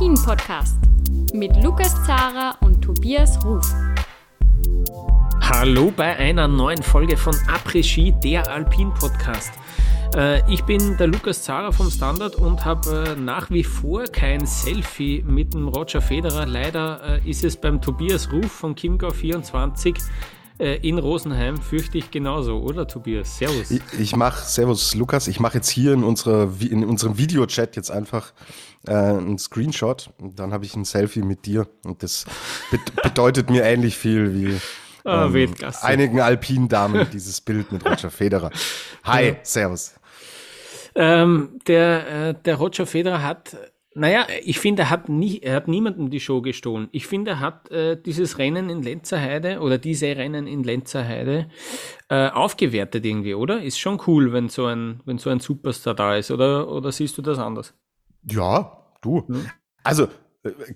Après-Ski, der Alpin-Podcast mit Lukas Zara und Tobias Ruf. Hallo bei einer neuen Folge von Après-Ski, der Alpin-Podcast. Äh, ich bin der Lukas Zara vom Standard und habe äh, nach wie vor kein Selfie mit dem Roger Federer. Leider äh, ist es beim Tobias Ruf von Chiemgau24 äh, in Rosenheim fürchte ich genauso, oder Tobias? Servus. Ich, ich mache, Servus Lukas, ich mache jetzt hier in, unserer, in unserem Videochat jetzt einfach äh, einen Screenshot und dann habe ich ein Selfie mit dir und das be bedeutet mir ähnlich viel wie ah, ähm, einigen alpinen Damen dieses Bild mit Roger Federer. Hi, ja. Servus. Ähm, der, äh, der Roger Federer hat naja, ich finde, er hat, nie, er hat niemandem die Show gestohlen. Ich finde, er hat äh, dieses Rennen in Lenzerheide oder diese Rennen in Lenzerheide äh, aufgewertet irgendwie, oder? Ist schon cool, wenn so ein, wenn so ein Superstar da ist, oder, oder siehst du das anders? Ja, du. Hm? Also,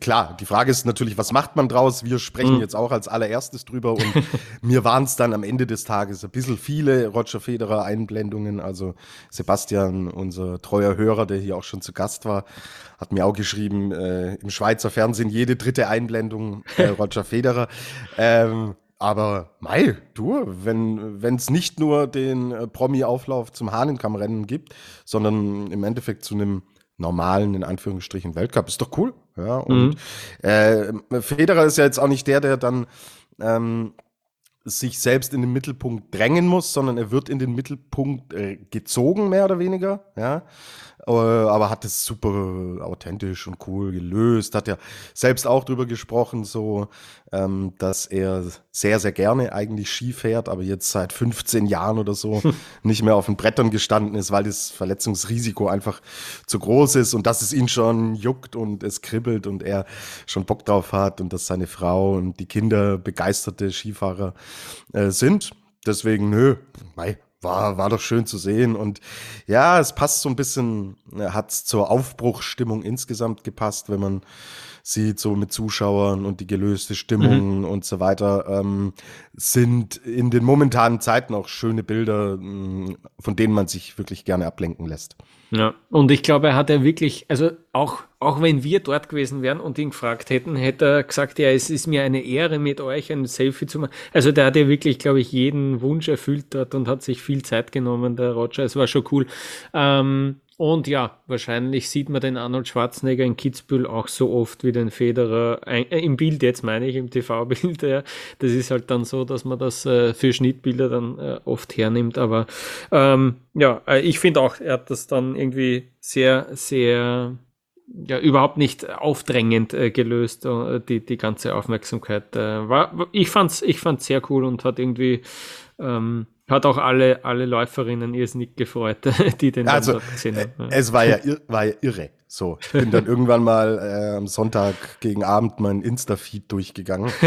klar, die Frage ist natürlich, was macht man draus? Wir sprechen mhm. jetzt auch als allererstes drüber und mir waren es dann am Ende des Tages ein bisschen viele Roger Federer Einblendungen. Also Sebastian, unser treuer Hörer, der hier auch schon zu Gast war, hat mir auch geschrieben, äh, im Schweizer Fernsehen jede dritte Einblendung äh, Roger Federer. Ähm, aber Mai, du, wenn es nicht nur den äh, Promi-Auflauf zum Hahnenkammrennen gibt, sondern im Endeffekt zu einem normalen, in Anführungsstrichen, Weltcup. Ist doch cool. Ja, und mhm. äh, Federer ist ja jetzt auch nicht der, der dann ähm, sich selbst in den Mittelpunkt drängen muss, sondern er wird in den Mittelpunkt äh, gezogen, mehr oder weniger. Ja. Äh, aber hat es super authentisch und cool gelöst. Hat ja selbst auch drüber gesprochen, so, ähm, dass er sehr, sehr gerne eigentlich Ski fährt, aber jetzt seit 15 Jahren oder so nicht mehr auf den Brettern gestanden ist, weil das Verletzungsrisiko einfach zu groß ist und dass es ihn schon juckt und es kribbelt und er schon Bock drauf hat und dass seine Frau und die Kinder begeisterte Skifahrer äh, sind. Deswegen, nö, mei, war, war doch schön zu sehen. Und ja, es passt so ein bisschen, äh, hat zur Aufbruchstimmung insgesamt gepasst, wenn man sieht, so mit Zuschauern und die gelöste Stimmung mhm. und so weiter, ähm, sind in den momentanen Zeiten auch schöne Bilder, mm, von denen man sich wirklich gerne ablenken lässt. Ja, und ich glaube, er hat ja wirklich, also auch, auch wenn wir dort gewesen wären und ihn gefragt hätten, hätte er gesagt, ja, es ist mir eine Ehre, mit euch ein Selfie zu machen. Also der hat ja wirklich, glaube ich, jeden Wunsch erfüllt dort und hat sich viel Zeit genommen, der Roger. Es war schon cool. Ähm, und ja, wahrscheinlich sieht man den Arnold Schwarzenegger in Kitzbühel auch so oft wie den Federer, äh, im Bild jetzt meine ich, im TV-Bild. Ja. Das ist halt dann so, dass man das äh, für Schnittbilder dann äh, oft hernimmt. Aber ähm, ja, äh, ich finde auch, er hat das dann irgendwie sehr, sehr, ja, überhaupt nicht aufdrängend äh, gelöst, äh, die, die ganze Aufmerksamkeit. war, ich fand's, ich fand's sehr cool und hat irgendwie ähm, hat auch alle, alle Läuferinnen irrsinnig gefreut, die den also, gesehen haben. Es war ja, war ja irre. So, ich bin dann irgendwann mal äh, am Sonntag gegen Abend mein Insta-Feed durchgegangen.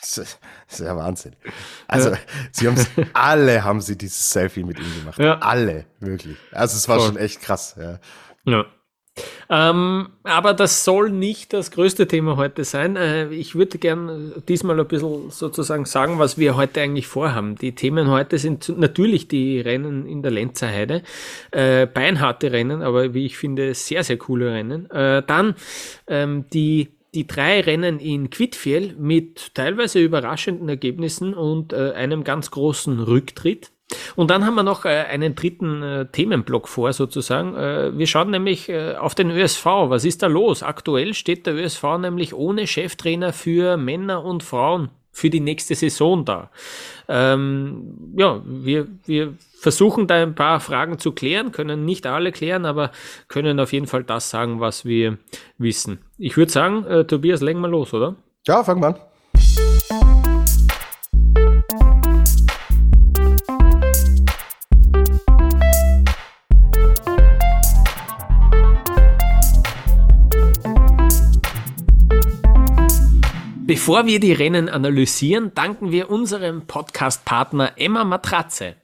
Das ist ja Wahnsinn. Also, ja. sie haben alle haben sie dieses Selfie mit ihm gemacht. Ja. Alle, wirklich. Also, es war Voll. schon echt krass. Ja. ja. Ähm, aber das soll nicht das größte Thema heute sein. Äh, ich würde gern diesmal ein bisschen sozusagen sagen, was wir heute eigentlich vorhaben. Die Themen heute sind natürlich die Rennen in der Lenzer Heide. Äh, beinharte Rennen, aber wie ich finde, sehr, sehr coole Rennen. Äh, dann ähm, die die drei Rennen in Quidfiel mit teilweise überraschenden Ergebnissen und äh, einem ganz großen Rücktritt. Und dann haben wir noch äh, einen dritten äh, Themenblock vor, sozusagen. Äh, wir schauen nämlich auf den ÖSV. Was ist da los? Aktuell steht der ÖSV nämlich ohne Cheftrainer für Männer und Frauen für die nächste Saison da. Ähm, ja, wir, wir versuchen da ein paar Fragen zu klären, können nicht alle klären, aber können auf jeden Fall das sagen, was wir wissen. Ich würde sagen, äh, Tobias, legen wir los, oder? Ja, fangen wir an. Bevor wir die Rennen analysieren, danken wir unserem Podcast-Partner Emma Matratze.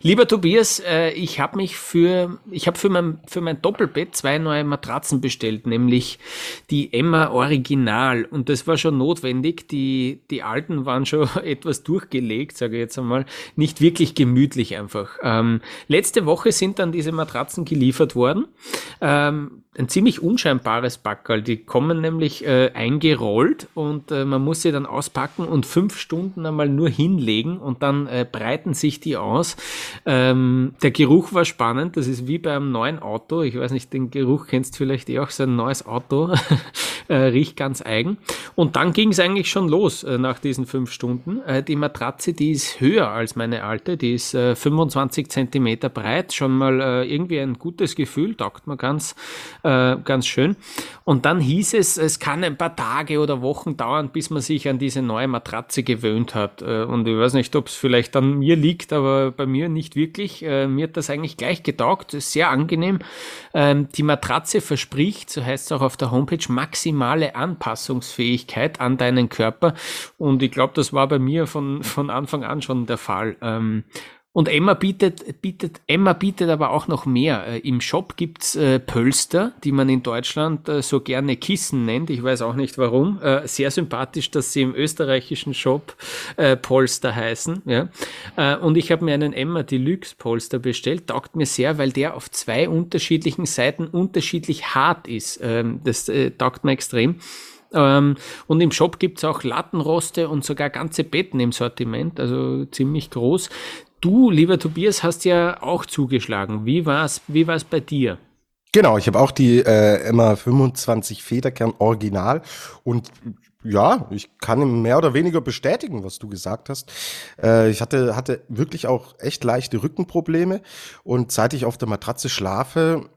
Lieber Tobias, äh, ich habe mich für ich habe für mein für mein Doppelbett zwei neue Matratzen bestellt, nämlich die Emma Original und das war schon notwendig. Die die alten waren schon etwas durchgelegt, sage ich jetzt einmal, nicht wirklich gemütlich einfach. Ähm, letzte Woche sind dann diese Matratzen geliefert worden. Ähm, ein ziemlich unscheinbares Backerl. Die kommen nämlich äh, eingerollt und äh, man muss sie dann auspacken und fünf Stunden einmal nur hinlegen und dann äh, breiten sich die aus. Ähm, der Geruch war spannend. Das ist wie beim neuen Auto. Ich weiß nicht, den Geruch kennst du vielleicht eh auch. So ein neues Auto äh, riecht ganz eigen. Und dann ging es eigentlich schon los äh, nach diesen fünf Stunden. Äh, die Matratze, die ist höher als meine alte. Die ist 25 Zentimeter breit. Schon mal irgendwie ein gutes Gefühl. Taugt mir ganz äh, ganz schön. Und dann hieß es, es kann ein paar Tage oder Wochen dauern, bis man sich an diese neue Matratze gewöhnt hat. Äh, und ich weiß nicht, ob es vielleicht an mir liegt, aber bei mir nicht wirklich. Äh, mir hat das eigentlich gleich getaugt, sehr angenehm. Ähm, die Matratze verspricht, so heißt es auch auf der Homepage, maximale Anpassungsfähigkeit an deinen Körper. Und ich glaube, das war bei mir von, von Anfang an schon der Fall. Ähm, und Emma bietet, bietet, Emma bietet aber auch noch mehr. Äh, Im Shop gibt's äh, Pölster, die man in Deutschland äh, so gerne Kissen nennt. Ich weiß auch nicht warum. Sehr sympathisch, dass sie im österreichischen Shop Polster heißen. Und ich habe mir einen Emma Deluxe Polster bestellt. Taugt mir sehr, weil der auf zwei unterschiedlichen Seiten unterschiedlich hart ist. Ähm, das taugt mir extrem. Ähm, und im Shop gibt's auch Lattenroste und sogar ganze Betten im Sortiment, also ziemlich groß. Du, lieber Tobias, hast ja auch zugeschlagen. Wie war es wie war's bei dir? Genau, ich habe auch die äh, MA25 Federkern Original und ja, ich kann mehr oder weniger bestätigen, was du gesagt hast. Äh, ich hatte, hatte wirklich auch echt leichte Rückenprobleme und seit ich auf der Matratze schlafe,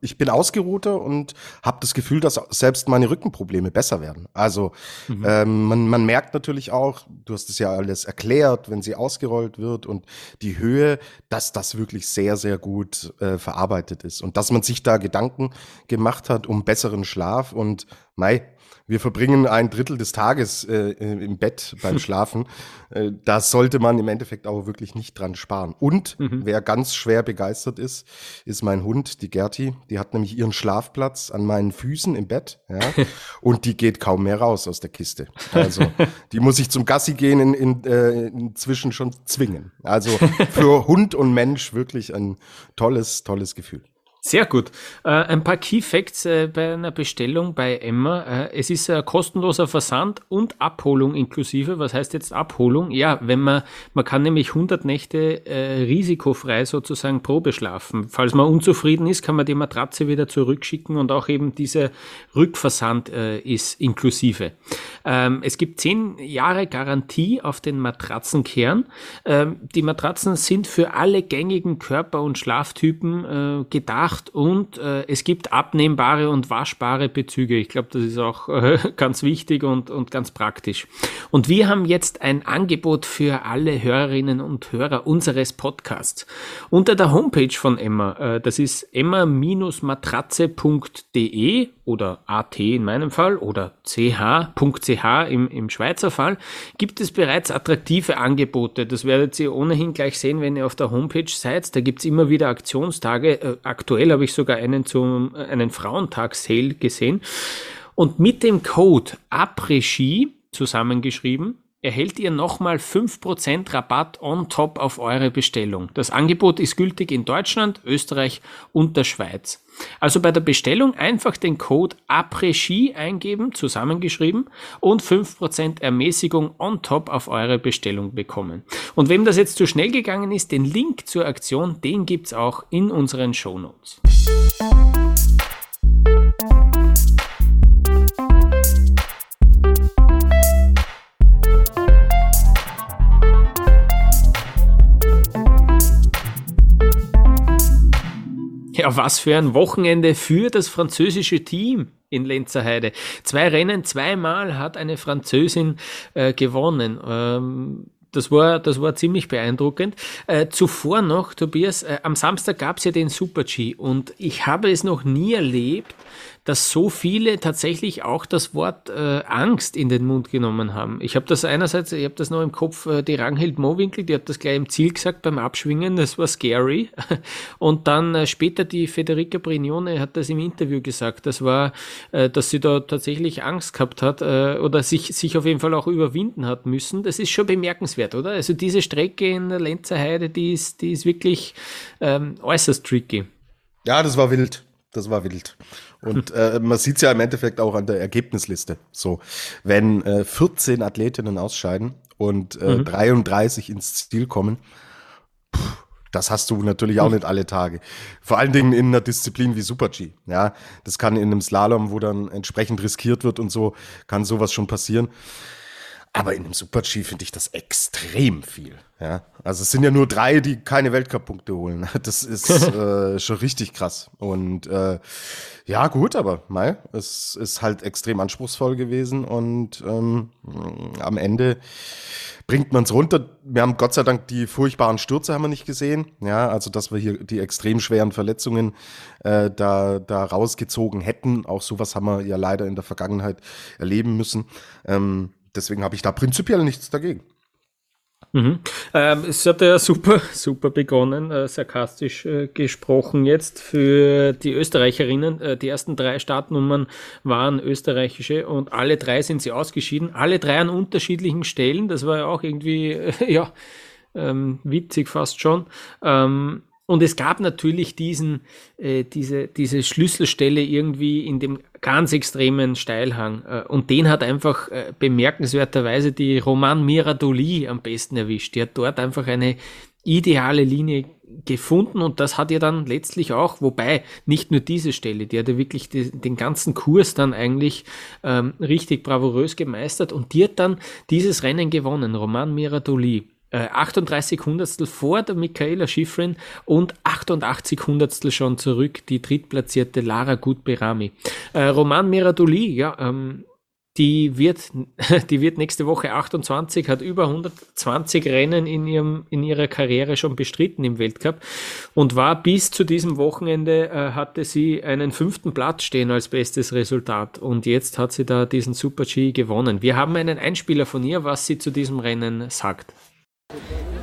ich bin ausgeruhter und habe das Gefühl, dass selbst meine Rückenprobleme besser werden. Also mhm. ähm, man, man merkt natürlich auch, du hast es ja alles erklärt, wenn sie ausgerollt wird und die Höhe, dass das wirklich sehr, sehr gut äh, verarbeitet ist und dass man sich da Gedanken gemacht hat um besseren Schlaf und Mai, wir verbringen ein Drittel des Tages äh, im Bett beim Schlafen. äh, da sollte man im Endeffekt auch wirklich nicht dran sparen. Und mhm. wer ganz schwer begeistert ist, ist mein Hund, die Gerti. Die hat nämlich ihren Schlafplatz an meinen Füßen im Bett. Ja, und die geht kaum mehr raus aus der Kiste. Also die muss ich zum Gassi gehen in, in, äh, inzwischen schon zwingen. Also für Hund und Mensch wirklich ein tolles, tolles Gefühl. Sehr gut. Äh, ein paar Key Facts äh, bei einer Bestellung bei Emma. Äh, es ist kostenloser Versand und Abholung inklusive. Was heißt jetzt Abholung? Ja, wenn man, man kann nämlich 100 Nächte äh, risikofrei sozusagen Probe schlafen. Falls man unzufrieden ist, kann man die Matratze wieder zurückschicken und auch eben dieser Rückversand äh, ist inklusive. Ähm, es gibt 10 Jahre Garantie auf den Matratzenkern. Ähm, die Matratzen sind für alle gängigen Körper- und Schlaftypen äh, gedacht gemacht und äh, es gibt abnehmbare und waschbare Bezüge. Ich glaube, das ist auch äh, ganz wichtig und, und ganz praktisch. Und wir haben jetzt ein Angebot für alle Hörerinnen und Hörer unseres Podcasts. Unter der Homepage von Emma, äh, das ist emma-matratze.de oder AT in meinem Fall oder ch.ch im, im Schweizer Fall, gibt es bereits attraktive Angebote. Das werdet ihr ohnehin gleich sehen, wenn ihr auf der Homepage seid. Da gibt es immer wieder Aktionstage. Äh, aktuell habe ich sogar einen zum einen Frauentag-Sale gesehen. Und mit dem Code APRESCI zusammengeschrieben erhält ihr nochmal 5% Rabatt on top auf eure Bestellung. Das Angebot ist gültig in Deutschland, Österreich und der Schweiz. Also bei der Bestellung einfach den Code APRESCI eingeben, zusammengeschrieben, und 5% Ermäßigung on top auf eure Bestellung bekommen. Und wem das jetzt zu schnell gegangen ist, den Link zur Aktion, den gibt's auch in unseren Shownotes. Ja, was für ein Wochenende für das französische Team in Lenzerheide. Zwei Rennen, zweimal hat eine Französin äh, gewonnen. Ähm, das war, das war ziemlich beeindruckend. Äh, zuvor noch, Tobias, äh, am Samstag gab es ja den Super-G und ich habe es noch nie erlebt, dass so viele tatsächlich auch das Wort äh, Angst in den Mund genommen haben. Ich habe das einerseits, ich habe das noch im Kopf, äh, die Ranghild Mowinkel, die hat das gleich im Ziel gesagt beim Abschwingen, das war scary. Und dann äh, später die Federica Brignone hat das im Interview gesagt, das war, äh, dass sie da tatsächlich Angst gehabt hat äh, oder sich, sich auf jeden Fall auch überwinden hat müssen. Das ist schon bemerkenswert, oder? Also diese Strecke in der Lenzer Heide, die ist, die ist wirklich ähm, äußerst tricky. Ja, das war wild. das war wild. Und äh, man sieht es ja im Endeffekt auch an der Ergebnisliste. So, wenn äh, 14 Athletinnen ausscheiden und äh, mhm. 33 ins Ziel kommen, pff, das hast du natürlich auch nicht alle Tage. Vor allen Dingen in einer Disziplin wie Super-G. Ja, das kann in einem Slalom, wo dann entsprechend riskiert wird und so, kann sowas schon passieren. Aber in einem Super-G finde ich das extrem viel. Ja, also es sind ja nur drei, die keine Weltcup-Punkte holen. Das ist äh, schon richtig krass. Und äh, ja, gut, aber Mai, es ist halt extrem anspruchsvoll gewesen und ähm, am Ende bringt man es runter. Wir haben Gott sei Dank die furchtbaren Stürze haben wir nicht gesehen. Ja, also dass wir hier die extrem schweren Verletzungen äh, da, da rausgezogen hätten. Auch sowas haben wir ja leider in der Vergangenheit erleben müssen. Ähm, deswegen habe ich da prinzipiell nichts dagegen. Mhm. Ähm, es hat ja super, super begonnen, äh, sarkastisch äh, gesprochen jetzt für die Österreicherinnen. Äh, die ersten drei Startnummern waren österreichische und alle drei sind sie ausgeschieden. Alle drei an unterschiedlichen Stellen. Das war ja auch irgendwie, ja, ähm, witzig fast schon. Ähm, und es gab natürlich diesen, äh, diese, diese Schlüsselstelle irgendwie in dem ganz extremen Steilhang. Äh, und den hat einfach äh, bemerkenswerterweise die Roman Miradoli am besten erwischt. Die hat dort einfach eine ideale Linie gefunden und das hat ihr dann letztlich auch, wobei nicht nur diese Stelle, die hat ja wirklich die, den ganzen Kurs dann eigentlich ähm, richtig bravourös gemeistert und die hat dann dieses Rennen gewonnen, Roman Miradoli. 38 äh, Hundertstel vor der Michaela Schifrin und 88 Hundertstel schon zurück die drittplatzierte Lara Gutberami. Äh, Roman Miradoli, ja, ähm, die wird, die wird nächste Woche 28, hat über 120 Rennen in, ihrem, in ihrer Karriere schon bestritten im Weltcup und war bis zu diesem Wochenende, äh, hatte sie einen fünften Platz stehen als bestes Resultat. Und jetzt hat sie da diesen Super G gewonnen. Wir haben einen Einspieler von ihr, was sie zu diesem Rennen sagt.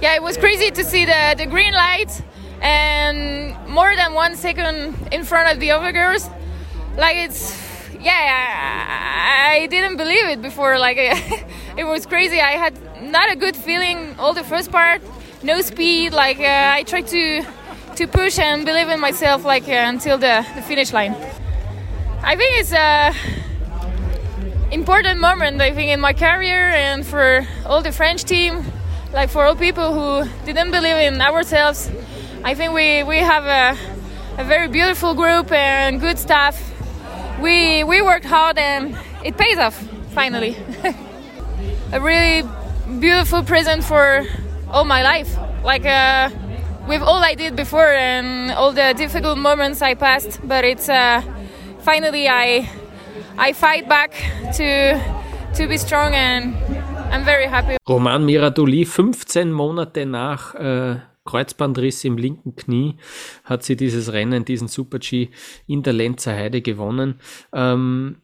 Yeah, it was crazy to see the, the green light and more than one second in front of the other girls. Like it's, yeah, I, I didn't believe it before. Like it was crazy. I had not a good feeling all the first part, no speed. Like uh, I tried to to push and believe in myself like uh, until the, the finish line. I think it's a important moment. I think in my career and for all the French team like for all people who didn't believe in ourselves. I think we, we have a, a very beautiful group and good staff. We, we worked hard and it pays off finally. a really beautiful present for all my life. Like uh, with all I did before and all the difficult moments I passed, but it's uh, finally I I fight back to to be strong and I'm very happy. Roman Miradoli, 15 Monate nach äh, Kreuzbandriss im linken Knie, hat sie dieses Rennen, diesen Super-G in der Lenzer Heide gewonnen. Ähm,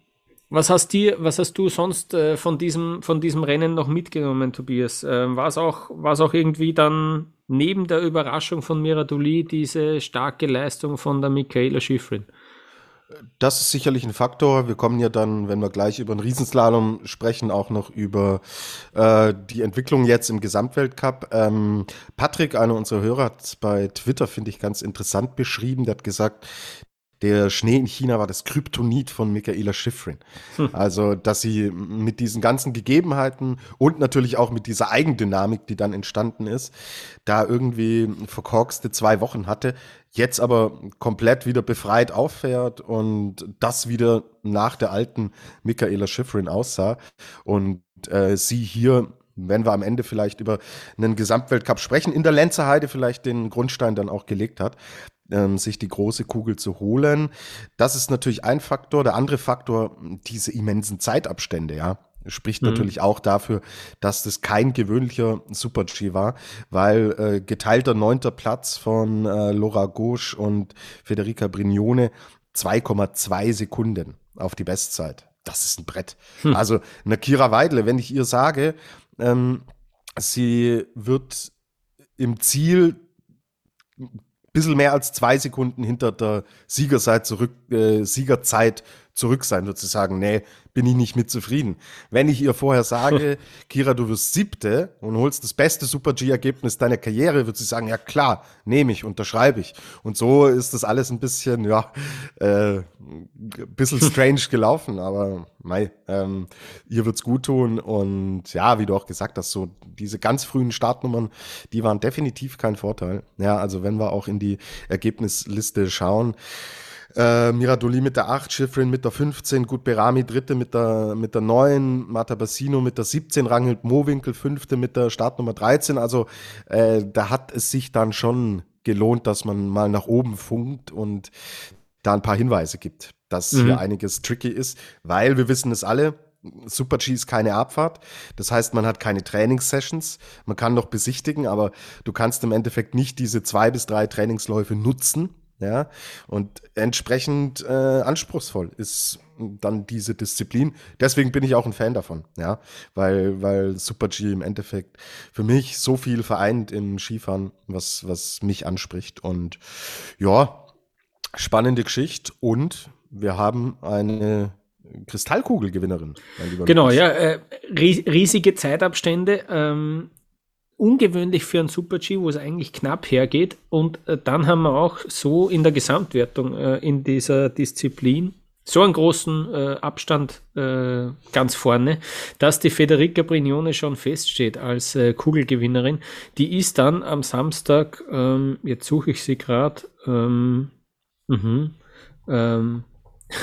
was hast, dir, was hast du sonst äh, von, diesem, von diesem Rennen noch mitgenommen, Tobias? Äh, War es auch, auch irgendwie dann neben der Überraschung von Miradoli diese starke Leistung von der Michaela Schifrin? Das ist sicherlich ein Faktor. Wir kommen ja dann, wenn wir gleich über den Riesenslalom sprechen, auch noch über äh, die Entwicklung jetzt im Gesamtweltcup. Ähm, Patrick, einer unserer Hörer, hat bei Twitter, finde ich, ganz interessant beschrieben. Der hat gesagt, der Schnee in China war das Kryptonit von Michaela Schifrin. Hm. Also, dass sie mit diesen ganzen Gegebenheiten und natürlich auch mit dieser Eigendynamik, die dann entstanden ist, da irgendwie verkorkste zwei Wochen hatte, jetzt aber komplett wieder befreit auffährt und das wieder nach der alten Michaela Schifrin aussah und äh, sie hier wenn wir am Ende vielleicht über einen Gesamtweltcup sprechen, in der Lenzerheide vielleicht den Grundstein dann auch gelegt hat ähm, sich die große Kugel zu holen. Das ist natürlich ein Faktor. Der andere Faktor, diese immensen Zeitabstände, ja spricht mhm. natürlich auch dafür, dass das kein gewöhnlicher Super-G war, weil äh, geteilter neunter Platz von äh, Laura Gauche und Federica Brignone 2,2 Sekunden auf die Bestzeit. Das ist ein Brett. Hm. Also Nakira Weidle, wenn ich ihr sage, ähm, sie wird im Ziel bisschen mehr als zwei Sekunden hinter der Siegerzeit, zurück, äh, Siegerzeit zurück sein, wird sie sagen, nee, bin ich nicht mit zufrieden. Wenn ich ihr vorher sage, Kira, du wirst siebte und holst das beste Super-G-Ergebnis deiner Karriere, wird sie sagen, ja klar, nehme ich, unterschreibe ich. Und so ist das alles ein bisschen, ja, äh, ein bisschen strange gelaufen, aber mei, ähm, ihr wird's gut tun. Und ja, wie du auch gesagt hast, so diese ganz frühen Startnummern, die waren definitiv kein Vorteil. Ja, also wenn wir auch in die Ergebnisliste schauen, äh, Miradoli mit der 8, Schifrin mit der 15, Gut Berami dritte mit der, mit der 9, Marta Bassino mit der 17, Rangelt Mowinkel fünfte mit der Startnummer 13. Also äh, da hat es sich dann schon gelohnt, dass man mal nach oben funkt und da ein paar Hinweise gibt, dass mhm. hier einiges tricky ist, weil wir wissen es alle, Super G ist keine Abfahrt. Das heißt, man hat keine Trainingssessions. Man kann noch besichtigen, aber du kannst im Endeffekt nicht diese zwei bis drei Trainingsläufe nutzen. Ja, und entsprechend äh, anspruchsvoll ist dann diese Disziplin. Deswegen bin ich auch ein Fan davon, ja, weil, weil Super G im Endeffekt für mich so viel vereint im Skifahren, was, was mich anspricht. Und ja, spannende Geschichte. Und wir haben eine Kristallkugelgewinnerin. Genau, ja, äh, riesige Zeitabstände. Ähm, ungewöhnlich für einen Super-G, wo es eigentlich knapp hergeht. Und äh, dann haben wir auch so in der Gesamtwertung äh, in dieser Disziplin so einen großen äh, Abstand äh, ganz vorne, dass die Federica Brignone schon feststeht als äh, Kugelgewinnerin. Die ist dann am Samstag, ähm, jetzt suche ich sie gerade, ähm, mhm, ähm,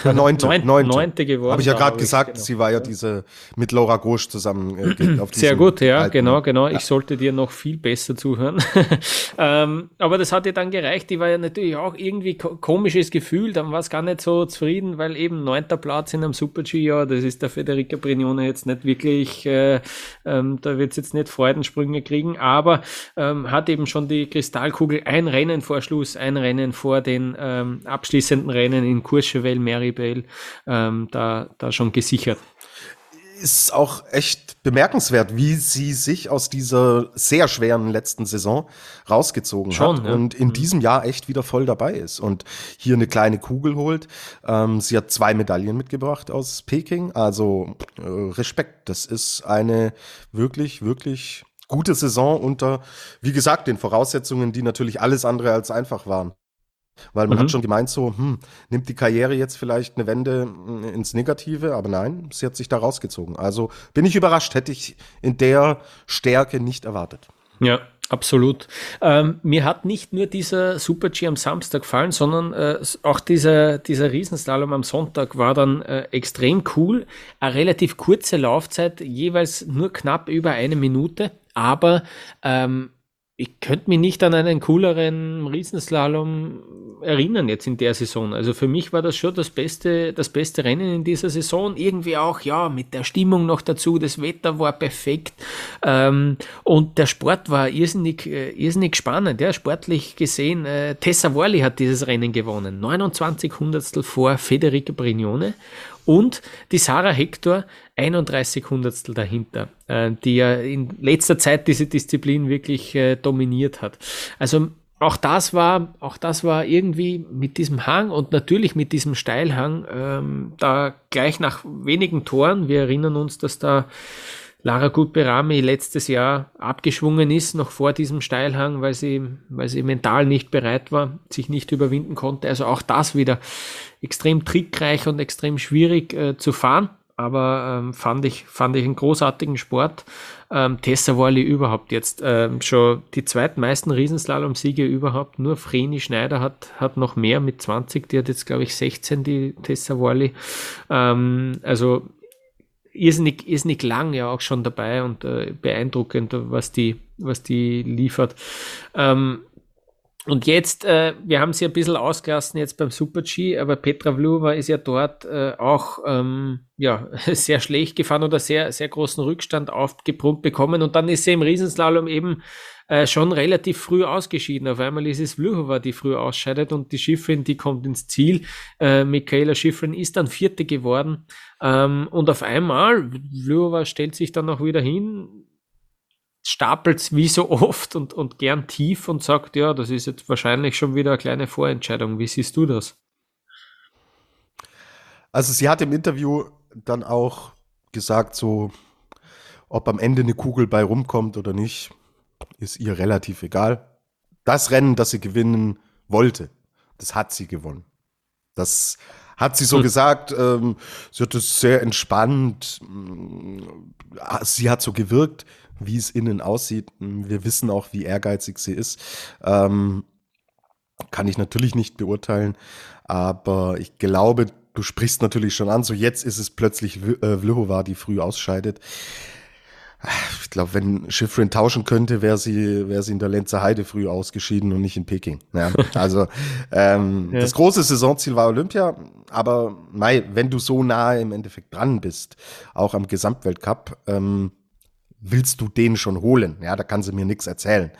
ja, neunte, neunte, neunte geworden. Habe ich ja gerade gesagt, genau. sie war ja diese mit Laura Gosch zusammen. Äh, Sehr gut, ja, alten, genau, genau. Ja. Ich sollte dir noch viel besser zuhören. ähm, aber das hat ja dann gereicht. Die war ja natürlich auch irgendwie komisches Gefühl. Dann war es gar nicht so zufrieden, weil eben neunter Platz in einem Super-G, ja, das ist der Federica Brignone jetzt nicht wirklich, äh, ähm, da wird es jetzt nicht Freudensprünge kriegen, aber ähm, hat eben schon die Kristallkugel ein Rennen vor Schluss, ein Rennen vor den ähm, abschließenden Rennen in Courchevel mehr Maribel ähm, da, da schon gesichert. Ist auch echt bemerkenswert, wie sie sich aus dieser sehr schweren letzten Saison rausgezogen schon, hat ja. und in mhm. diesem Jahr echt wieder voll dabei ist und hier eine kleine Kugel holt. Ähm, sie hat zwei Medaillen mitgebracht aus Peking, also äh, Respekt. Das ist eine wirklich, wirklich gute Saison unter, wie gesagt, den Voraussetzungen, die natürlich alles andere als einfach waren. Weil man mhm. hat schon gemeint, so, hm, nimmt die Karriere jetzt vielleicht eine Wende hm, ins Negative, aber nein, sie hat sich da rausgezogen. Also bin ich überrascht, hätte ich in der Stärke nicht erwartet. Ja, absolut. Ähm, mir hat nicht nur dieser Super-G am Samstag gefallen, sondern äh, auch dieser, dieser Riesenslalom am Sonntag war dann äh, extrem cool. Eine relativ kurze Laufzeit, jeweils nur knapp über eine Minute, aber ähm, ich könnte mich nicht an einen cooleren Riesenslalom erinnern jetzt in der Saison. Also für mich war das schon das beste, das beste Rennen in dieser Saison. Irgendwie auch, ja, mit der Stimmung noch dazu. Das Wetter war perfekt. Ähm, und der Sport war irrsinnig, äh, irrsinnig spannend. Ja, sportlich gesehen. Äh, Tessa Worley hat dieses Rennen gewonnen. 29 Hundertstel vor Federica Brignone und die Sarah Hector 31 Hundertstel dahinter, äh, die ja in letzter Zeit diese Disziplin wirklich äh, dominiert hat. Also auch das war, auch das war irgendwie mit diesem Hang und natürlich mit diesem Steilhang ähm, da gleich nach wenigen Toren. Wir erinnern uns, dass da Lara Gutberami letztes Jahr abgeschwungen ist, noch vor diesem Steilhang, weil sie, weil sie mental nicht bereit war, sich nicht überwinden konnte. Also auch das wieder extrem trickreich und extrem schwierig äh, zu fahren. Aber ähm, fand, ich, fand ich einen großartigen Sport. Ähm, Tessa Worley überhaupt jetzt ähm, schon die zweitmeisten Riesenslalom-Siege überhaupt. Nur Vreni Schneider hat, hat noch mehr mit 20. Die hat jetzt, glaube ich, 16, die Tessa Worley. Ähm, also irrsinnig, irrsinnig lang ja auch schon dabei und äh, beeindruckend, was die, was die liefert. Ähm, und jetzt, äh, wir haben sie ein bisschen ausgelassen jetzt beim Super G, aber Petra Vlhova ist ja dort äh, auch ähm, ja, sehr schlecht gefahren oder sehr, sehr großen Rückstand aufgebrummt bekommen. Und dann ist sie im Riesenslalom eben äh, schon relativ früh ausgeschieden. Auf einmal ist es Vlhova, die früh ausscheidet und die Schifferin, die kommt ins Ziel. Äh, Michaela Schifferin ist dann Vierte geworden. Ähm, und auf einmal, Vlhova stellt sich dann auch wieder hin, stapelt wie so oft und, und gern tief und sagt, ja, das ist jetzt wahrscheinlich schon wieder eine kleine Vorentscheidung. Wie siehst du das? Also sie hat im Interview dann auch gesagt, so, ob am Ende eine Kugel bei rumkommt oder nicht, ist ihr relativ egal. Das Rennen, das sie gewinnen wollte, das hat sie gewonnen. Das hat sie so hm. gesagt. Ähm, sie hat es sehr entspannt. Sie hat so gewirkt, wie es innen aussieht. Wir wissen auch, wie ehrgeizig sie ist. Ähm, kann ich natürlich nicht beurteilen, aber ich glaube, du sprichst natürlich schon an. So jetzt ist es plötzlich äh, Vlhova, die früh ausscheidet. Ich glaube, wenn Schifrin tauschen könnte, wäre sie, wäre sie in der Lenzer Heide früh ausgeschieden und nicht in Peking. Ja, also ähm, ja. das große Saisonziel war Olympia, aber Mai, wenn du so nahe im Endeffekt dran bist, auch am Gesamtweltcup, ähm, willst du den schon holen? Ja, da kann sie mir nichts erzählen.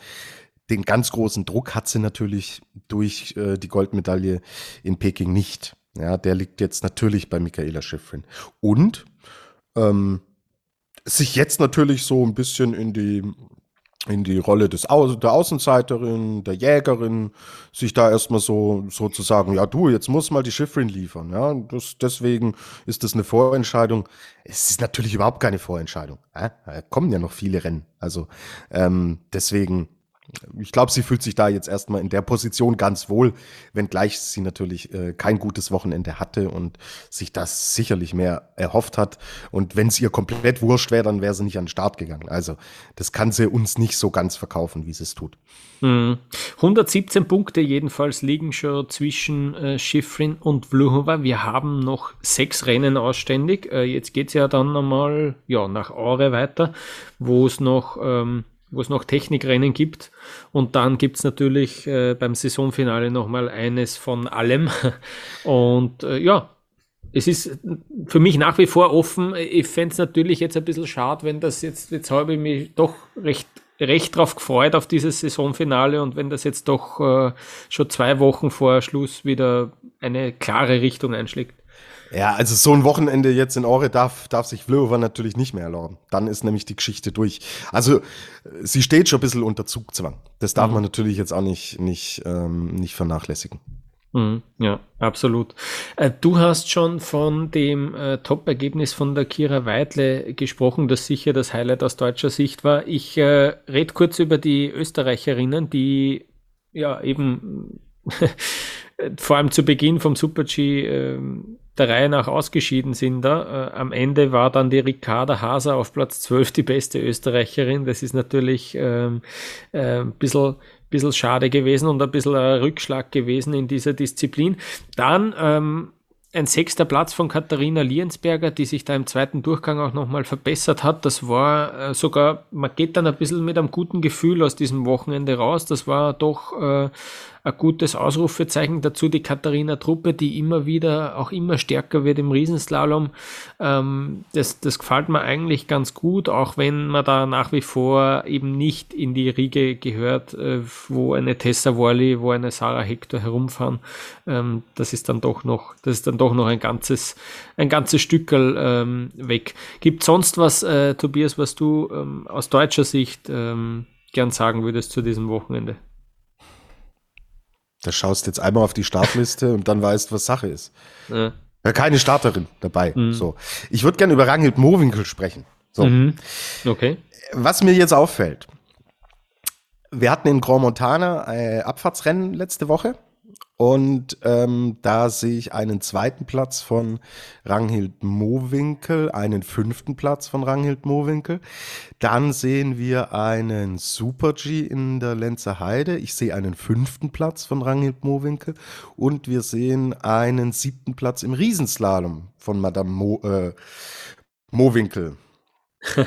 Den ganz großen Druck hat sie natürlich durch äh, die Goldmedaille in Peking nicht. Ja, der liegt jetzt natürlich bei Michaela Schifrin. Und ähm, sich jetzt natürlich so ein bisschen in die in die Rolle des Au der Außenseiterin, der Jägerin, sich da erstmal so sozusagen, ja du, jetzt muss mal die Schiffrin liefern, ja, das, deswegen ist das eine Vorentscheidung. Es ist natürlich überhaupt keine Vorentscheidung, ja? da kommen ja noch viele Rennen, also ähm, deswegen ich glaube, sie fühlt sich da jetzt erstmal in der Position ganz wohl, wenngleich sie natürlich äh, kein gutes Wochenende hatte und sich das sicherlich mehr erhofft hat. Und wenn es ihr komplett wurscht wäre, dann wäre sie nicht an den Start gegangen. Also das kann sie uns nicht so ganz verkaufen, wie sie es tut. Hm. 117 Punkte jedenfalls liegen schon zwischen äh, Schifrin und Vluhova. Wir haben noch sechs Rennen ausständig. Äh, jetzt geht's ja dann nochmal ja, nach Aure weiter, wo es noch... Ähm, wo es noch Technikrennen gibt. Und dann gibt es natürlich äh, beim Saisonfinale nochmal eines von allem. Und äh, ja, es ist für mich nach wie vor offen. Ich fände es natürlich jetzt ein bisschen schade, wenn das jetzt, jetzt habe ich mich doch recht, recht drauf gefreut auf dieses Saisonfinale und wenn das jetzt doch äh, schon zwei Wochen vor Schluss wieder eine klare Richtung einschlägt. Ja, also so ein Wochenende jetzt in Ore darf, darf sich Vlhova natürlich nicht mehr erlauben. Dann ist nämlich die Geschichte durch. Also sie steht schon ein bisschen unter Zugzwang. Das darf mhm. man natürlich jetzt auch nicht, nicht, ähm, nicht vernachlässigen. Mhm, ja, absolut. Äh, du hast schon von dem äh, Top-Ergebnis von der Kira Weidle gesprochen, das sicher das Highlight aus deutscher Sicht war. Ich äh, rede kurz über die Österreicherinnen, die ja eben vor allem zu Beginn vom Super-G äh, der Reihe nach ausgeschieden sind da. Äh, am Ende war dann die Ricarda Haser auf Platz 12 die beste Österreicherin. Das ist natürlich ähm, äh, ein bisschen, bisschen schade gewesen und ein bisschen ein Rückschlag gewesen in dieser Disziplin. Dann ähm, ein sechster Platz von Katharina Liensberger, die sich da im zweiten Durchgang auch nochmal verbessert hat. Das war äh, sogar, man geht dann ein bisschen mit einem guten Gefühl aus diesem Wochenende raus. Das war doch äh, ein gutes Ausrufezeichen dazu die Katharina Truppe, die immer wieder, auch immer stärker wird im Riesenslalom. Ähm, das, das gefällt mir eigentlich ganz gut, auch wenn man da nach wie vor eben nicht in die Riege gehört, äh, wo eine Tessa Worley, wo eine Sarah Hector herumfahren. Ähm, das ist dann doch noch, das ist dann doch noch ein ganzes, ein ganzes Stückel ähm, weg. Gibt sonst was, äh, Tobias, was du ähm, aus deutscher Sicht ähm, gern sagen würdest zu diesem Wochenende? Da schaust jetzt einmal auf die Startliste und dann weißt, was Sache ist. Ja. keine Starterin dabei. Mhm. So. Ich würde gerne über Ranghild Mowinkel sprechen. So. Mhm. Okay. Was mir jetzt auffällt, wir hatten in Grand Montana ein Abfahrtsrennen letzte Woche und ähm, da sehe ich einen zweiten Platz von Ranghild Mowinkel, einen fünften Platz von Ranghild Mowinkel. Dann sehen wir einen Super G in der Lenzer Heide. Ich sehe einen fünften Platz von Ranghild Mowinkel. Und wir sehen einen siebten Platz im Riesenslalom von Madame Mo, äh, Mowinkel.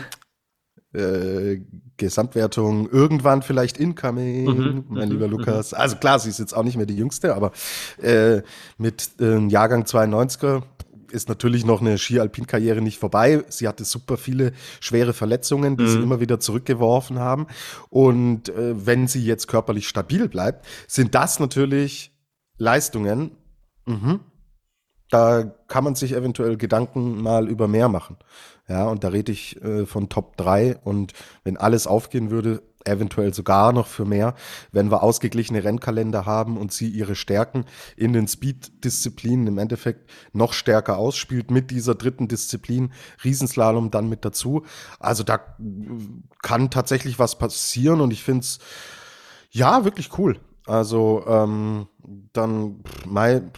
Äh, Gesamtwertung irgendwann vielleicht incoming, mhm, mein lieber mhm, Lukas. Also klar, sie ist jetzt auch nicht mehr die jüngste, aber äh, mit äh, Jahrgang 92er ist natürlich noch eine Ski-Alpin-Karriere nicht vorbei. Sie hatte super viele schwere Verletzungen, die mhm. sie immer wieder zurückgeworfen haben. Und äh, wenn sie jetzt körperlich stabil bleibt, sind das natürlich Leistungen, mhm. da kann man sich eventuell Gedanken mal über mehr machen. Ja, und da rede ich äh, von Top 3. Und wenn alles aufgehen würde, eventuell sogar noch für mehr, wenn wir ausgeglichene Rennkalender haben und sie ihre Stärken in den Speed-Disziplinen im Endeffekt noch stärker ausspielt mit dieser dritten Disziplin, Riesenslalom dann mit dazu. Also da kann tatsächlich was passieren und ich finde es ja wirklich cool. Also ähm, dann, mein,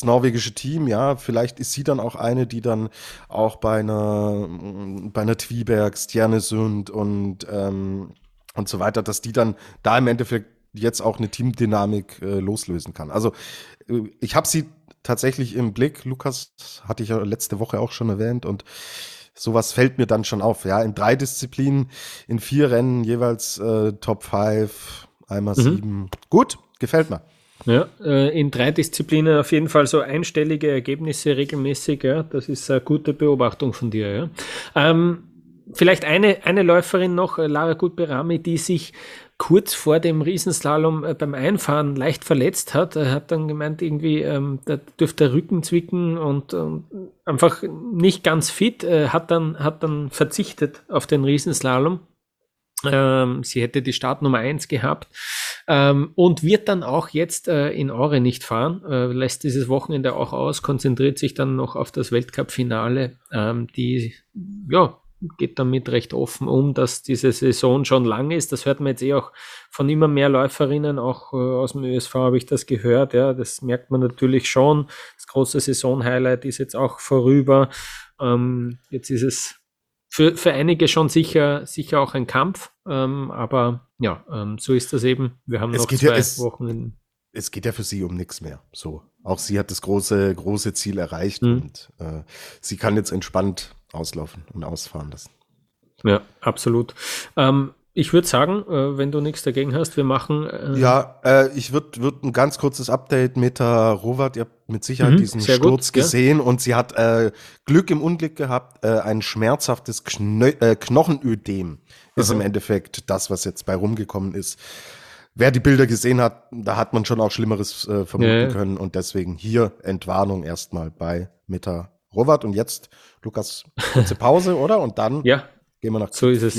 das norwegische Team, ja, vielleicht ist sie dann auch eine, die dann auch bei einer, bei einer Twiberg, Stjernesund und, ähm, und so weiter, dass die dann da im Endeffekt jetzt auch eine Teamdynamik äh, loslösen kann. Also äh, ich habe sie tatsächlich im Blick. Lukas hatte ich ja letzte Woche auch schon erwähnt und sowas fällt mir dann schon auf. Ja, in drei Disziplinen, in vier Rennen jeweils äh, Top 5, einmal mhm. sieben. Gut, gefällt mir. Ja, äh, in drei Disziplinen auf jeden Fall so einstellige Ergebnisse regelmäßig, ja. Das ist eine gute Beobachtung von dir, ja. Ähm, vielleicht eine, eine Läuferin noch, äh, Lara Gutberami, die sich kurz vor dem Riesenslalom äh, beim Einfahren leicht verletzt hat. Er hat dann gemeint, irgendwie, ähm, da dürfte der Rücken zwicken und ähm, einfach nicht ganz fit, äh, hat, dann, hat dann verzichtet auf den Riesenslalom. Ähm, sie hätte die Startnummer 1 gehabt ähm, und wird dann auch jetzt äh, in Aure nicht fahren, äh, lässt dieses Wochenende auch aus, konzentriert sich dann noch auf das Weltcup-Finale. Ähm, die, ja, geht damit recht offen um, dass diese Saison schon lang ist. Das hört man jetzt eh auch von immer mehr Läuferinnen, auch äh, aus dem ÖSV habe ich das gehört. Ja, das merkt man natürlich schon. Das große Saisonhighlight ist jetzt auch vorüber. Ähm, jetzt ist es für, für einige schon sicher, sicher auch ein Kampf, ähm, aber ja, ähm, so ist das eben. Wir haben es noch zwei ja, es, Wochen. In es geht ja für sie um nichts mehr. So, auch sie hat das große, große Ziel erreicht mhm. und äh, sie kann jetzt entspannt auslaufen und ausfahren lassen. Ja, absolut. Ähm, ich würde sagen, äh, wenn du nichts dagegen hast, wir machen. Äh ja, äh, ich würde würd ein ganz kurzes Update mit der Rovat. Ihr habt mit Sicherheit mhm, diesen Sturz gut, gesehen ja. und sie hat äh, Glück im Unglück gehabt. Äh, ein schmerzhaftes Kno äh, Knochenödem ist im Endeffekt das, was jetzt bei rumgekommen ist. Wer die Bilder gesehen hat, da hat man schon auch Schlimmeres äh, vermuten ja. können und deswegen hier Entwarnung erstmal bei Meta Rovat. Und jetzt, Lukas, kurze Pause, oder? Und dann ja, gehen wir nach so ist es.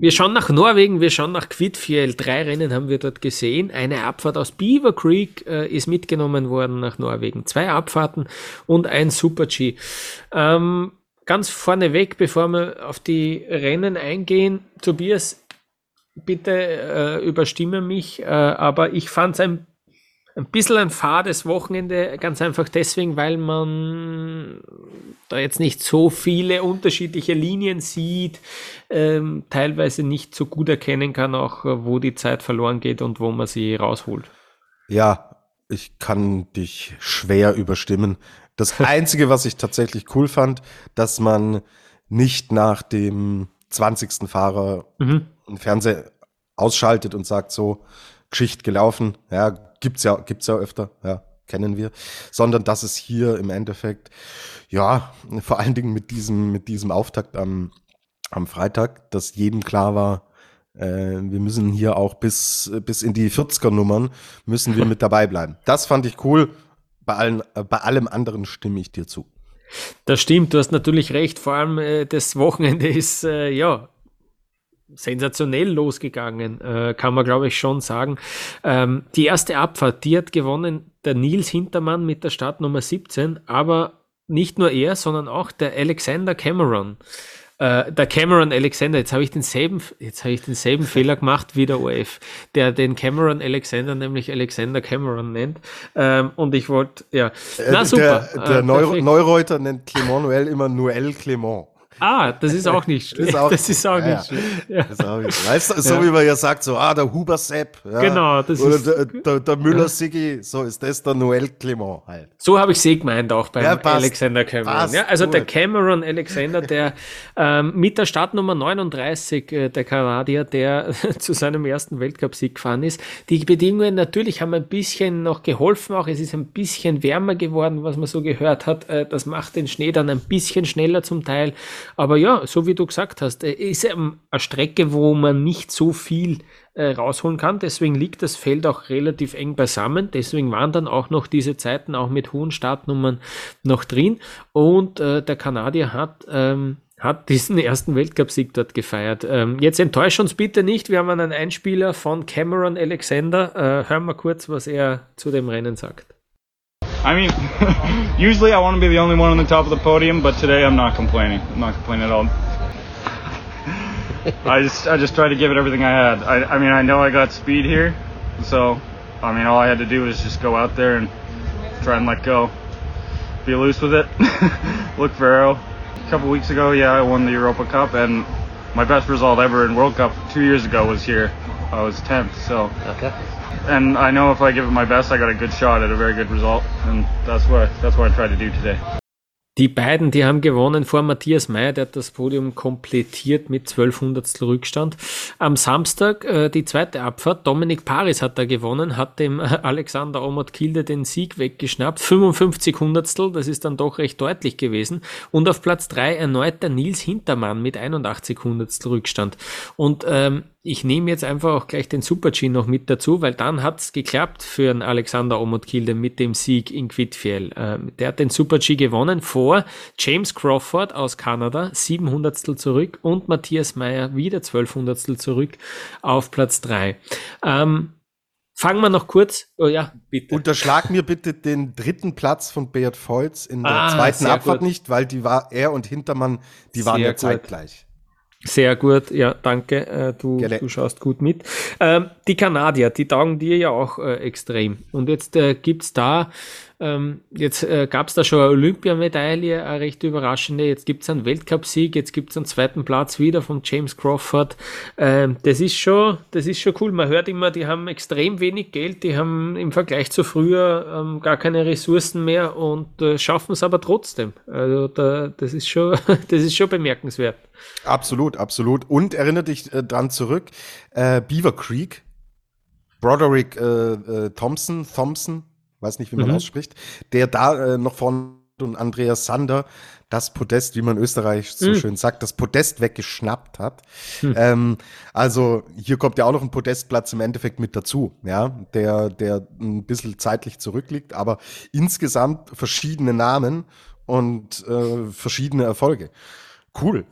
Wir schauen nach Norwegen, wir schauen nach Kvitfjell. Drei Rennen haben wir dort gesehen. Eine Abfahrt aus Beaver Creek äh, ist mitgenommen worden nach Norwegen. Zwei Abfahrten und ein Super-G. Ähm, ganz vorneweg, bevor wir auf die Rennen eingehen, Tobias, bitte äh, überstimme mich, äh, aber ich fand es ein ein bisschen ein fades Wochenende, ganz einfach deswegen, weil man da jetzt nicht so viele unterschiedliche Linien sieht, ähm, teilweise nicht so gut erkennen kann, auch wo die Zeit verloren geht und wo man sie rausholt. Ja, ich kann dich schwer überstimmen. Das Einzige, was ich tatsächlich cool fand, dass man nicht nach dem 20. Fahrer mhm. den Fernseher ausschaltet und sagt so, Geschichte gelaufen, ja, gibt's ja, gibt's ja öfter, ja, kennen wir, sondern dass es hier im Endeffekt, ja, vor allen Dingen mit diesem, mit diesem Auftakt am, am Freitag, dass jedem klar war, äh, wir müssen hier auch bis, bis in die 40er Nummern müssen wir mit dabei bleiben. Das fand ich cool. Bei allen, äh, bei allem anderen stimme ich dir zu. Das stimmt, du hast natürlich recht. Vor allem äh, das Wochenende ist äh, ja sensationell losgegangen, äh, kann man glaube ich schon sagen. Ähm, die erste Abfahrt, die hat gewonnen der Nils Hintermann mit der Startnummer 17, aber nicht nur er, sondern auch der Alexander Cameron. Äh, der Cameron Alexander, jetzt habe ich denselben, jetzt habe ich denselben Fehler gemacht wie der OF, der den Cameron Alexander nämlich Alexander Cameron nennt. Ähm, und ich wollte, ja, äh, na super. Der, der äh, Neu Neureuter nennt Clement Noël immer Noël Clement. Ah, das ist auch nicht schlecht. das ist auch nicht schlecht. Ja. Das ist auch nicht Weißt du, so ja. wie man ja sagt, so, ah, der Huber Sepp. Ja. Genau, das Oder ist. Der, der, der Müller Siggi, so ist das der Noel Clement halt. So habe ich sie gemeint auch beim passt, Alexander Cameron. Passt, ja, also gut. der Cameron Alexander, der ähm, mit der Startnummer 39, äh, der Kanadier, der zu seinem ersten Weltcup-Sieg gefahren ist. Die Bedingungen natürlich haben ein bisschen noch geholfen, auch es ist ein bisschen wärmer geworden, was man so gehört hat. Äh, das macht den Schnee dann ein bisschen schneller zum Teil Aber ja, so wie du gesagt hast, äh, ist eine Strecke, wo man nicht so viel äh, rausholen kann. Deswegen liegt das Feld auch relativ eng beisammen. Deswegen waren dann auch noch diese Zeiten auch mit hohen Startnummern noch drin. Und äh, der Kanadier hat ähm, hat diesen ersten Weltcupsieg dort gefeiert. Ähm, jetzt enttäuscht uns bitte nicht, wir haben einen Einspieler von Cameron Alexander. Äh, hören wir kurz, was er zu dem Rennen sagt. I mean, usually I want to be the only one on the top of the podium, but today I'm not complaining. I'm not complaining at all. I just I just tried to give it everything I had. I, I mean I know I got speed here, so I mean all I had to do was just go out there and try and let go, be loose with it, look for arrow, a couple weeks ago, yeah, I won the Europa Cup, and my best result ever in World Cup two years ago was here. I was 10th, so. Okay. And I know if I give it my best, I got a good shot at a very good result, and that's what that's what I tried to do today. Die beiden, die haben gewonnen vor Matthias Meyer, der hat das Podium komplettiert mit 1200 Rückstand. Am Samstag äh, die zweite Abfahrt, Dominik Paris hat da gewonnen, hat dem Alexander Omot Kilde den Sieg weggeschnappt. 55 Hundertstel, das ist dann doch recht deutlich gewesen. Und auf Platz drei erneut der Nils Hintermann mit 81 Hundertstel Rückstand. Und ähm, ich nehme jetzt einfach auch gleich den Super-G noch mit dazu, weil dann hat es geklappt für einen Alexander Omotkilde mit dem Sieg in Quidfiel. Ähm, der hat den Super-G gewonnen vor James Crawford aus Kanada, 700 zurück und Matthias Meyer wieder 1200 zurück auf Platz 3. Ähm, Fangen wir noch kurz. Oh ja, bitte. Unterschlag mir bitte den dritten Platz von Beat Volz in der ah, zweiten Abfahrt gut. nicht, weil die war er und Hintermann, die waren ja zeitgleich. Sehr gut, ja, danke. Äh, du, du schaust gut mit. Ähm, die Kanadier, die taugen dir ja auch äh, extrem. Und jetzt äh, gibt's da ähm, jetzt äh, gab es da schon eine Olympiamedaille, eine recht überraschende. Jetzt gibt es einen Weltcupsieg, jetzt gibt es einen zweiten Platz wieder von James Crawford. Ähm, das ist schon, das ist schon cool. Man hört immer, die haben extrem wenig Geld, die haben im Vergleich zu früher ähm, gar keine Ressourcen mehr und äh, schaffen es aber trotzdem. Also da, das ist schon, das ist schon bemerkenswert. Absolut, absolut. Und erinnere dich äh, dran zurück, äh, Beaver Creek, Broderick äh, äh, Thompson, Thompson, weiß nicht, wie man mhm. ausspricht, der da äh, noch von und Andreas Sander das Podest, wie man in Österreich so mhm. schön sagt, das Podest weggeschnappt hat. Mhm. Ähm, also hier kommt ja auch noch ein Podestplatz im Endeffekt mit dazu, ja, der, der ein bisschen zeitlich zurückliegt, aber insgesamt verschiedene Namen und äh, verschiedene Erfolge. Cool.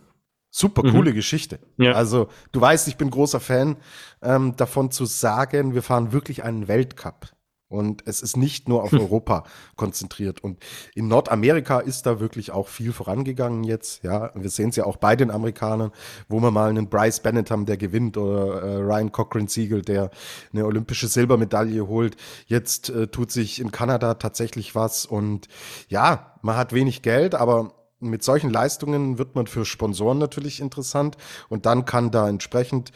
Super mhm. coole Geschichte. Ja. Also, du weißt, ich bin großer Fan ähm, davon zu sagen, wir fahren wirklich einen Weltcup. Und es ist nicht nur auf hm. Europa konzentriert. Und in Nordamerika ist da wirklich auch viel vorangegangen jetzt. Ja, wir sehen es ja auch bei den Amerikanern, wo wir mal einen Bryce Bennett haben, der gewinnt, oder äh, Ryan Cochran Siegel, der eine olympische Silbermedaille holt. Jetzt äh, tut sich in Kanada tatsächlich was. Und ja, man hat wenig Geld, aber mit solchen Leistungen wird man für Sponsoren natürlich interessant und dann kann da entsprechend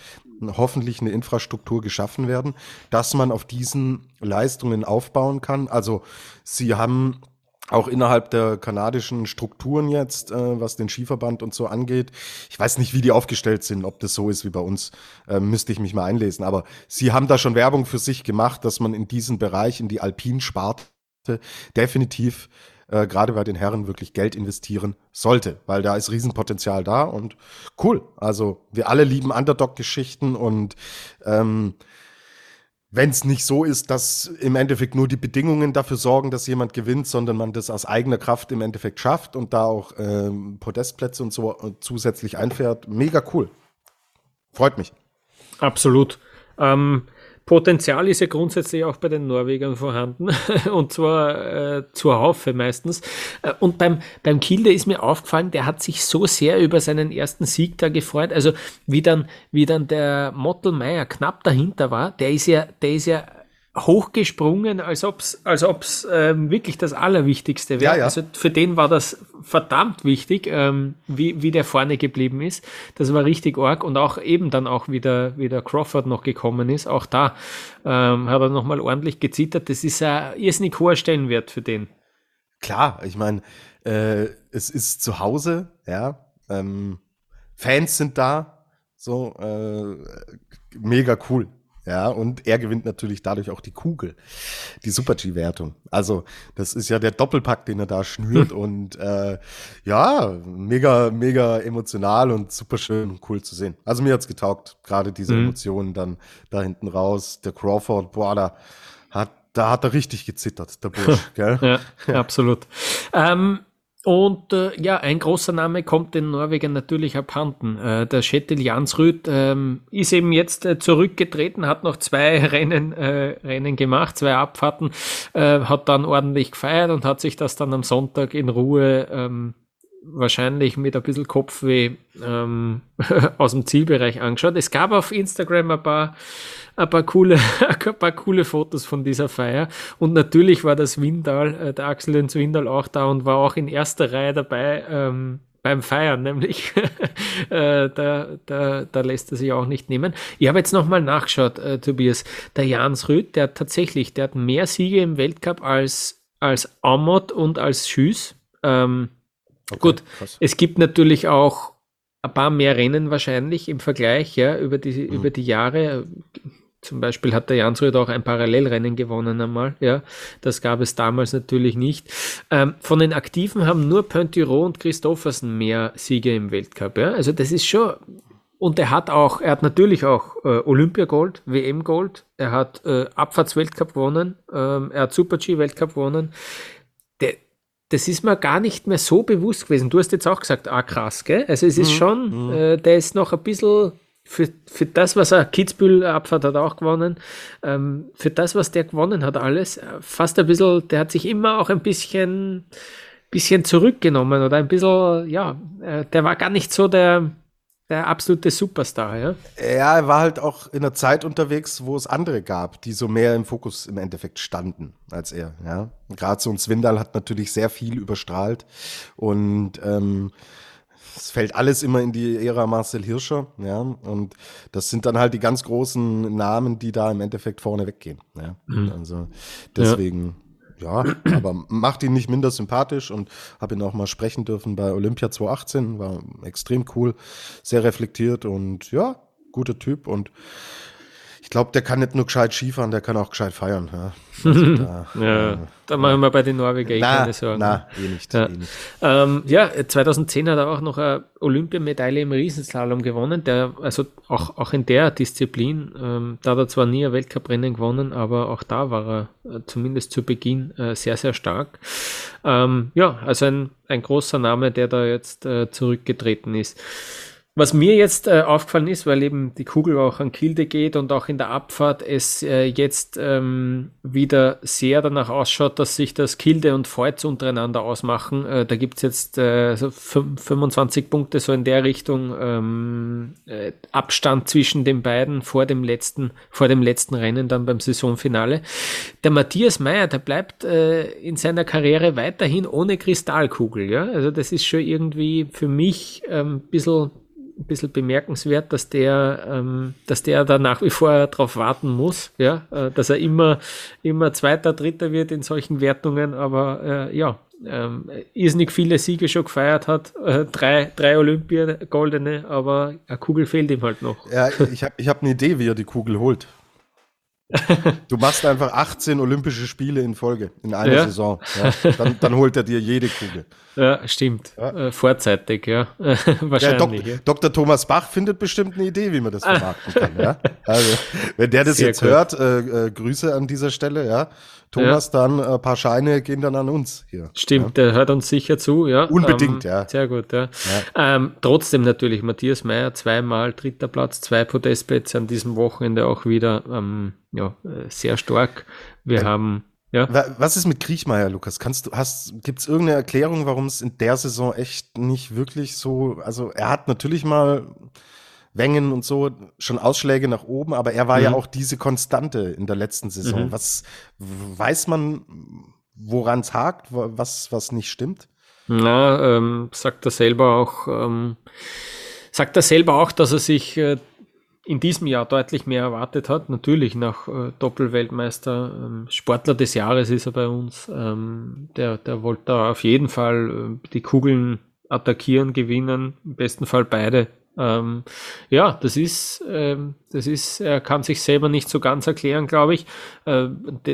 hoffentlich eine Infrastruktur geschaffen werden, dass man auf diesen Leistungen aufbauen kann. Also sie haben auch innerhalb der kanadischen Strukturen jetzt, äh, was den Skiverband und so angeht. Ich weiß nicht, wie die aufgestellt sind, ob das so ist wie bei uns, äh, müsste ich mich mal einlesen. Aber sie haben da schon Werbung für sich gemacht, dass man in diesen Bereich, in die Alpinsparte, definitiv äh, gerade bei den Herren wirklich Geld investieren sollte, weil da ist Riesenpotenzial da und cool. Also wir alle lieben Underdog-Geschichten und ähm, wenn es nicht so ist, dass im Endeffekt nur die Bedingungen dafür sorgen, dass jemand gewinnt, sondern man das aus eigener Kraft im Endeffekt schafft und da auch ähm, Podestplätze und so äh, zusätzlich einfährt, mega cool. Freut mich. Absolut. Ähm, Potenzial ist ja grundsätzlich auch bei den Norwegern vorhanden und zwar äh, zur Haufe meistens. Äh, und beim, beim Kilde ist mir aufgefallen, der hat sich so sehr über seinen ersten Sieg da gefreut. Also wie dann, wie dann der Mottelmeier knapp dahinter war, der ist ja, der ist ja hochgesprungen, als ob's, als ob's ähm, wirklich das Allerwichtigste wäre. Ja, ja. Also für den war das verdammt wichtig, ähm, wie, wie der vorne geblieben ist. Das war richtig arg und auch eben dann auch wieder, wie der Crawford noch gekommen ist. Auch da ähm, hat er nochmal ordentlich gezittert. Das ist ein irrsinnig hoher Stellenwert für den. Klar, ich meine, äh, es ist zu Hause, ja. Ähm, Fans sind da, so äh, mega cool. Ja, und er gewinnt natürlich dadurch auch die Kugel, die Super-G-Wertung. Also, das ist ja der Doppelpack, den er da schnürt und äh, ja, mega, mega emotional und super schön und cool zu sehen. Also mir hat's getaugt, gerade diese mhm. Emotionen dann da hinten raus. Der Crawford, boah, da hat, da hat er richtig gezittert, der Busch, gell? ja, absolut. Ähm, und äh, ja, ein großer Name kommt den Norwegern natürlich abhanden. Äh, der Schettil Jansrud ähm, ist eben jetzt äh, zurückgetreten, hat noch zwei Rennen, äh, Rennen gemacht, zwei Abfahrten, äh, hat dann ordentlich gefeiert und hat sich das dann am Sonntag in Ruhe ähm, wahrscheinlich mit ein bisschen Kopfweh ähm, aus dem Zielbereich angeschaut. Es gab auf Instagram ein paar, ein paar, coole, ein paar coole Fotos von dieser Feier. Und natürlich war das Windal, äh, der Axel Lenz Windal auch da und war auch in erster Reihe dabei. Ähm, beim Feiern, nämlich äh, da, da, da lässt er sich auch nicht nehmen. Ich habe jetzt nochmal nachgeschaut, äh, Tobias. Der Jans Rüth, der hat tatsächlich, der hat mehr Siege im Weltcup als, als Amot und als Schüss. Ähm, Okay, Gut, krass. es gibt natürlich auch ein paar mehr Rennen wahrscheinlich im Vergleich, ja, über die, mhm. über die Jahre. Zum Beispiel hat der Jansrud auch ein Parallelrennen gewonnen einmal, ja. Das gab es damals natürlich nicht. Ähm, von den Aktiven haben nur Pointiro und Christoffersen mehr Siege im Weltcup, ja. Also das ist schon, und er hat auch, er hat natürlich auch äh, Olympiagold, WM-Gold, er hat äh, Abfahrtsweltcup gewonnen, ähm, er hat Super-G-Weltcup gewonnen das ist mir gar nicht mehr so bewusst gewesen. Du hast jetzt auch gesagt, ah krass, gell? Also es ist mhm. schon, mhm. äh, der ist noch ein bisschen für, für das, was er, Kitzbühel Abfahrt hat auch gewonnen, ähm, für das, was der gewonnen hat, alles, äh, fast ein bisschen, der hat sich immer auch ein bisschen, bisschen zurückgenommen oder ein bisschen, ja, äh, der war gar nicht so der, der absolute Superstar, ja? Ja, er war halt auch in einer Zeit unterwegs, wo es andere gab, die so mehr im Fokus im Endeffekt standen als er, ja. Gerade so ein Zwindal hat natürlich sehr viel überstrahlt und ähm, es fällt alles immer in die Ära Marcel Hirscher, ja, und das sind dann halt die ganz großen Namen, die da im Endeffekt vorne weggehen, ja. Mhm. Also deswegen. Ja ja, aber macht ihn nicht minder sympathisch und habe ihn auch mal sprechen dürfen bei Olympia 2018. War extrem cool, sehr reflektiert und ja, guter Typ und ich glaube, der kann nicht nur gescheit Skifahren, der kann auch gescheit feiern. Ja, also da, ja, äh, da machen wir bei den Norwegern eh keine Sorgen. Na, eh nicht. Ja. Eh nicht. Ähm, ja, 2010 hat er auch noch eine Olympiamedaille im Riesenslalom gewonnen, der, also auch, auch in der Disziplin, ähm, da hat er zwar nie ein Weltcuprennen gewonnen, aber auch da war er äh, zumindest zu Beginn äh, sehr, sehr stark. Ähm, ja, also ein, ein großer Name, der da jetzt äh, zurückgetreten ist. Was mir jetzt äh, aufgefallen ist, weil eben die Kugel auch an Kilde geht und auch in der Abfahrt es äh, jetzt ähm, wieder sehr danach ausschaut, dass sich das Kilde und Feuz untereinander ausmachen. Äh, da gibt's jetzt äh, so 25 Punkte so in der Richtung ähm, äh, Abstand zwischen den beiden vor dem letzten, vor dem letzten Rennen dann beim Saisonfinale. Der Matthias Meyer, der bleibt äh, in seiner Karriere weiterhin ohne Kristallkugel. Ja? Also das ist schon irgendwie für mich ein ähm, bisschen ein bisschen bemerkenswert, dass der, ähm, dass der da nach wie vor darauf warten muss, ja, äh, dass er immer, immer Zweiter, Dritter wird in solchen Wertungen, aber äh, ja, ähm, irrsinnig viele Siege schon gefeiert hat, äh, drei, drei Olympia goldene, aber eine Kugel fehlt ihm halt noch. Ja, ich habe ich hab eine Idee, wie er die Kugel holt. Du machst einfach 18 Olympische Spiele in Folge in einer ja. Saison. Ja, dann, dann, holt er dir jede Kugel. Ja, stimmt. Ja. Äh, vorzeitig, ja. Wahrscheinlich. Dok Dr. Thomas Bach findet bestimmt eine Idee, wie man das vermarkten kann. Also, wenn der das Sehr jetzt gut. hört, äh, äh, Grüße an dieser Stelle, ja. Thomas, ja. dann ein paar Scheine gehen dann an uns hier. Stimmt, ja. der hört uns sicher zu, ja. Unbedingt, ähm, ja. Sehr gut, ja. ja. Ähm, trotzdem natürlich, Matthias Meyer zweimal dritter Platz, zwei Podestplätze an diesem Wochenende auch wieder ähm, ja, äh, sehr stark. Wir haben ja. Was ist mit Kriechmeier, Lukas? Kannst du, hast, gibt's irgendeine Erklärung, warum es in der Saison echt nicht wirklich so, also er hat natürlich mal Wengen und so schon Ausschläge nach oben, aber er war mhm. ja auch diese Konstante in der letzten Saison. Mhm. Was weiß man, woran es hakt, was, was nicht stimmt? Na, ähm, sagt er selber auch, ähm, sagt er selber auch, dass er sich äh, in diesem Jahr deutlich mehr erwartet hat. Natürlich nach äh, Doppelweltmeister, ähm, Sportler des Jahres ist er bei uns. Ähm, der, der wollte da auf jeden Fall äh, die Kugeln attackieren, gewinnen, im besten Fall beide Ähm, ja, das ist, ähm, das ist, er kann sich selber nicht so ganz erklären, glaube ich. Äh,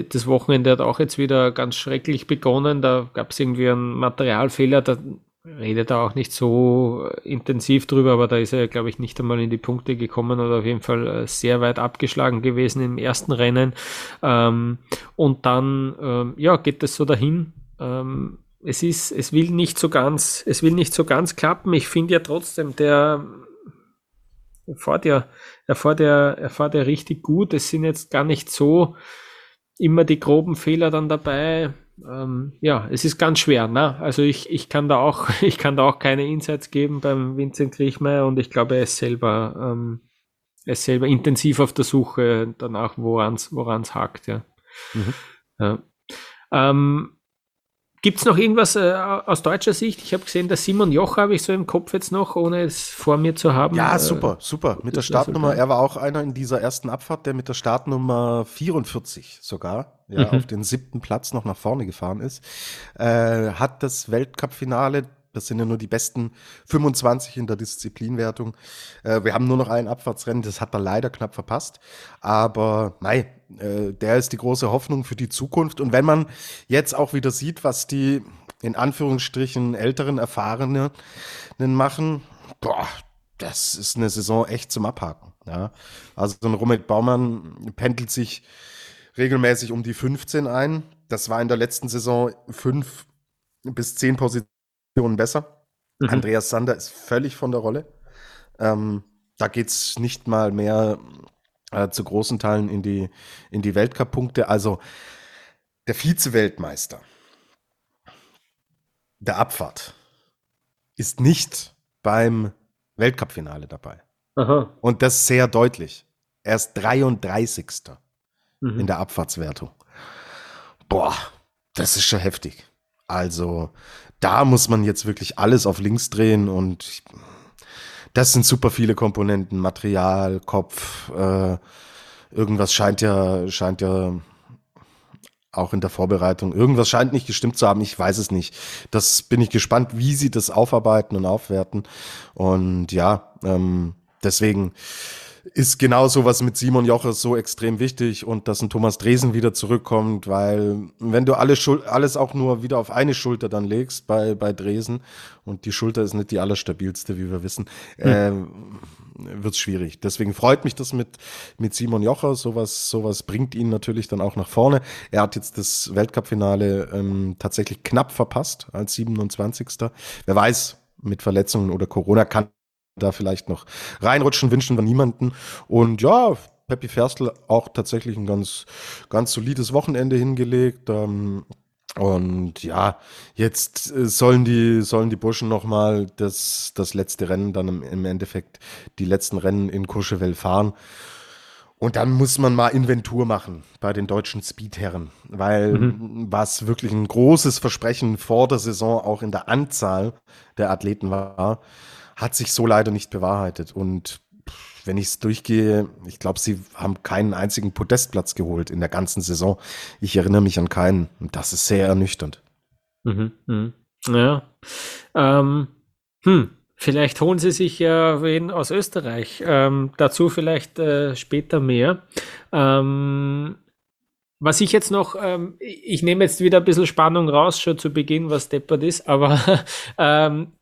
das Wochenende hat auch jetzt wieder ganz schrecklich begonnen. Da gab es irgendwie einen Materialfehler. Da redet er auch nicht so intensiv drüber, aber da ist er, glaube ich, nicht einmal in die Punkte gekommen oder auf jeden Fall äh, sehr weit abgeschlagen gewesen im ersten Rennen. Ähm, und dann, ähm, ja, geht es so dahin. Ähm, es ist, es will nicht so ganz, es will nicht so ganz klappen. Ich finde ja trotzdem, der er fährt ja, er fährt ja, er fährt ja richtig gut. Es sind jetzt gar nicht so immer die groben Fehler dann dabei ähm, ja, es ist ganz schwer. Ne? Also ich, ich kann da auch, ich kann da auch keine Insights geben beim Vincent Griechmeier und ich glaube, er ist selber, ähm, er ist selber intensiv auf der Suche danach, woran es hakt, ja. Mhm. ja. Ähm, Gibt es noch irgendwas äh, aus deutscher Sicht? Ich habe gesehen, der Simon Joch habe ich so im Kopf jetzt noch, ohne es vor mir zu haben. Ja, äh, super, super. Mit der Startnummer, er war auch einer in dieser ersten Abfahrt, der mit der Startnummer 44 sogar, ja, mhm. auf den siebten Platz noch nach vorne gefahren ist. Äh, hat das Weltcup-Finale das sind ja nur die besten 25 in der Disziplinwertung. Äh, wir haben nur noch ein Abfahrtsrennen, das hat er leider knapp verpasst. Aber nein, äh, der ist die große Hoffnung für die Zukunft. Und wenn man jetzt auch wieder sieht, was die in Anführungsstrichen älteren Erfahrenen machen, boah, das ist eine Saison echt zum Abhaken. Ja. Also so ein Romet Baumann pendelt sich regelmäßig um die 15 ein. Das war in der letzten Saison fünf bis zehn Positionen besser. Mhm. Andreas Sander ist völlig von der Rolle. Ähm, da geht es nicht mal mehr äh, zu großen Teilen in die, in die Weltcup-Punkte. Also der Vize-Weltmeister der Abfahrt ist nicht beim Weltcup-Finale dabei. Aha. Und das sehr deutlich. Er ist 33. Mhm. in der Abfahrtswertung. Boah, das ist schon heftig. Also da muss man jetzt wirklich alles auf links drehen und das sind super viele Komponenten, Material, Kopf, äh, irgendwas scheint ja, scheint ja auch in der Vorbereitung. Irgendwas scheint nicht gestimmt zu haben. Ich weiß es nicht. Das bin ich gespannt, wie sie das aufarbeiten und aufwerten. Und ja, ähm, deswegen ist genau sowas mit Simon Joches so extrem wichtig und dass ein Thomas Dresen wieder zurückkommt, weil wenn du alles, alles auch nur wieder auf eine Schulter dann legst bei, bei Dresen und die Schulter ist nicht die allerstabilste, wie wir wissen, hm. äh, wird es schwierig. Deswegen freut mich das mit, mit Simon Jocher. Sowas, sowas bringt ihn natürlich dann auch nach vorne. Er hat jetzt das Weltcup-Finale ähm, tatsächlich knapp verpasst als 27. Wer weiß, mit Verletzungen oder Corona kann da vielleicht noch reinrutschen, wünschen wir niemanden. Und ja, Peppy Ferstl auch tatsächlich ein ganz, ganz solides Wochenende hingelegt. Ähm, und ja, jetzt äh, sollen die, sollen die Burschen nochmal das, das letzte Rennen dann im, im Endeffekt, die letzten Rennen in Courchevel fahren. Und dann muss man mal Inventur machen bei den deutschen Speedherren, weil mhm. was wirklich ein großes Versprechen vor der Saison auch in der Anzahl der Athleten war, hat sich so leider nicht bewahrheitet. Und wenn ich es durchgehe, ich glaube, sie haben keinen einzigen Podestplatz geholt in der ganzen Saison. Ich erinnere mich an keinen. Und das ist sehr ernüchternd. Mhm, mh. Ja. Ähm, hm. Vielleicht holen sie sich ja wen aus Österreich. Ähm, dazu vielleicht äh, später mehr. Ähm, was ich jetzt noch, ähm, ich nehme jetzt wieder ein bisschen Spannung raus, schon zu Beginn, was deppert ist, aber ähm,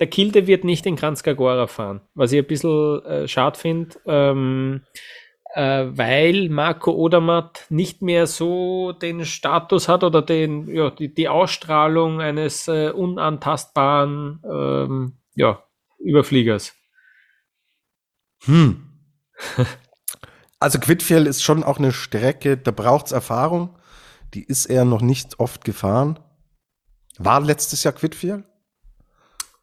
der Kilde wird nicht in Kranzkagora fahren, was ich ein bisschen äh, schade finde, ähm, äh, weil Marco Odermatt nicht mehr so den Status hat oder den, ja, die, die Ausstrahlung eines äh, unantastbaren ähm, ja, Überfliegers. Hm. also Quidfjell ist schon auch eine Strecke, da braucht es Erfahrung. Die ist er noch nicht oft gefahren. War letztes Jahr Quidfjell?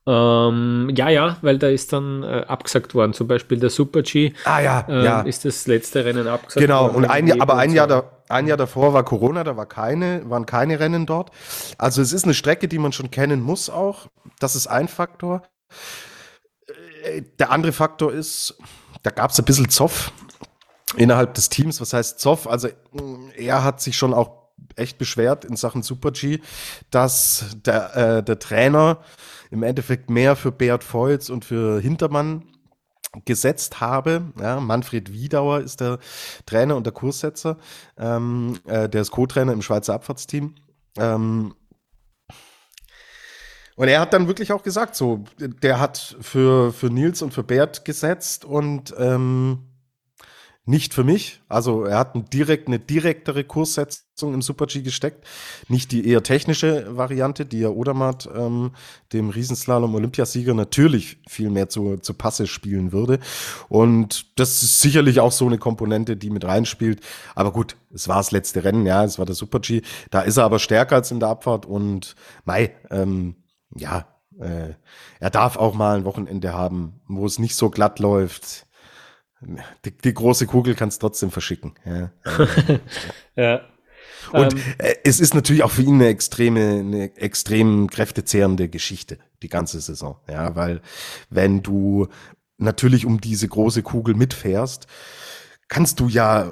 Ähm, ja, ja, weil da ist dann äh, abgesagt worden. Zum Beispiel der Super G. Ah ja, ähm, ja. Ist das letzte Rennen abgesagt genau. worden. Genau, und ein Jahr, aber ein Jahr, da, ein Jahr davor war Corona, da war keine, waren keine Rennen dort. Also es ist eine Strecke, die man schon kennen muss auch. Das ist ein Faktor. Äh, der andere Faktor ist, da gab es ein bisschen Zoff innerhalb des Teams. Was heißt Zoff? Also er hat sich schon auch echt beschwert in Sachen Super G, dass der, äh, der Trainer im Endeffekt mehr für Beat Voits und für Hintermann gesetzt habe. Ja, Manfred Wiedauer ist der Trainer und der Kurssetzer. Ähm, äh, der ist Co-Trainer im Schweizer Abfahrtsteam. Ähm, und er hat dann wirklich auch gesagt, so, der hat für, für Nils und für Bert gesetzt und ähm, nicht für mich. Also er hat ein direkt, eine direktere Kurssetzung im Super-G gesteckt. Nicht die eher technische Variante, die ja Odermatt, ähm, dem Riesenslalom-Olympiasieger, natürlich viel mehr zu, zu Passe spielen würde. Und das ist sicherlich auch so eine Komponente, die mit reinspielt. Aber gut, es war das letzte Rennen, ja, es war der Super-G. Da ist er aber stärker als in der Abfahrt und Mai, ähm, ja, äh, er darf auch mal ein Wochenende haben, wo es nicht so glatt läuft die, die große Kugel kannst trotzdem verschicken. Ja. ja. Und ähm, äh, es ist natürlich auch für ihn eine extreme, eine extrem kräftezehrende Geschichte, die ganze Saison. Ja, weil wenn du natürlich um diese große Kugel mitfährst, kannst du ja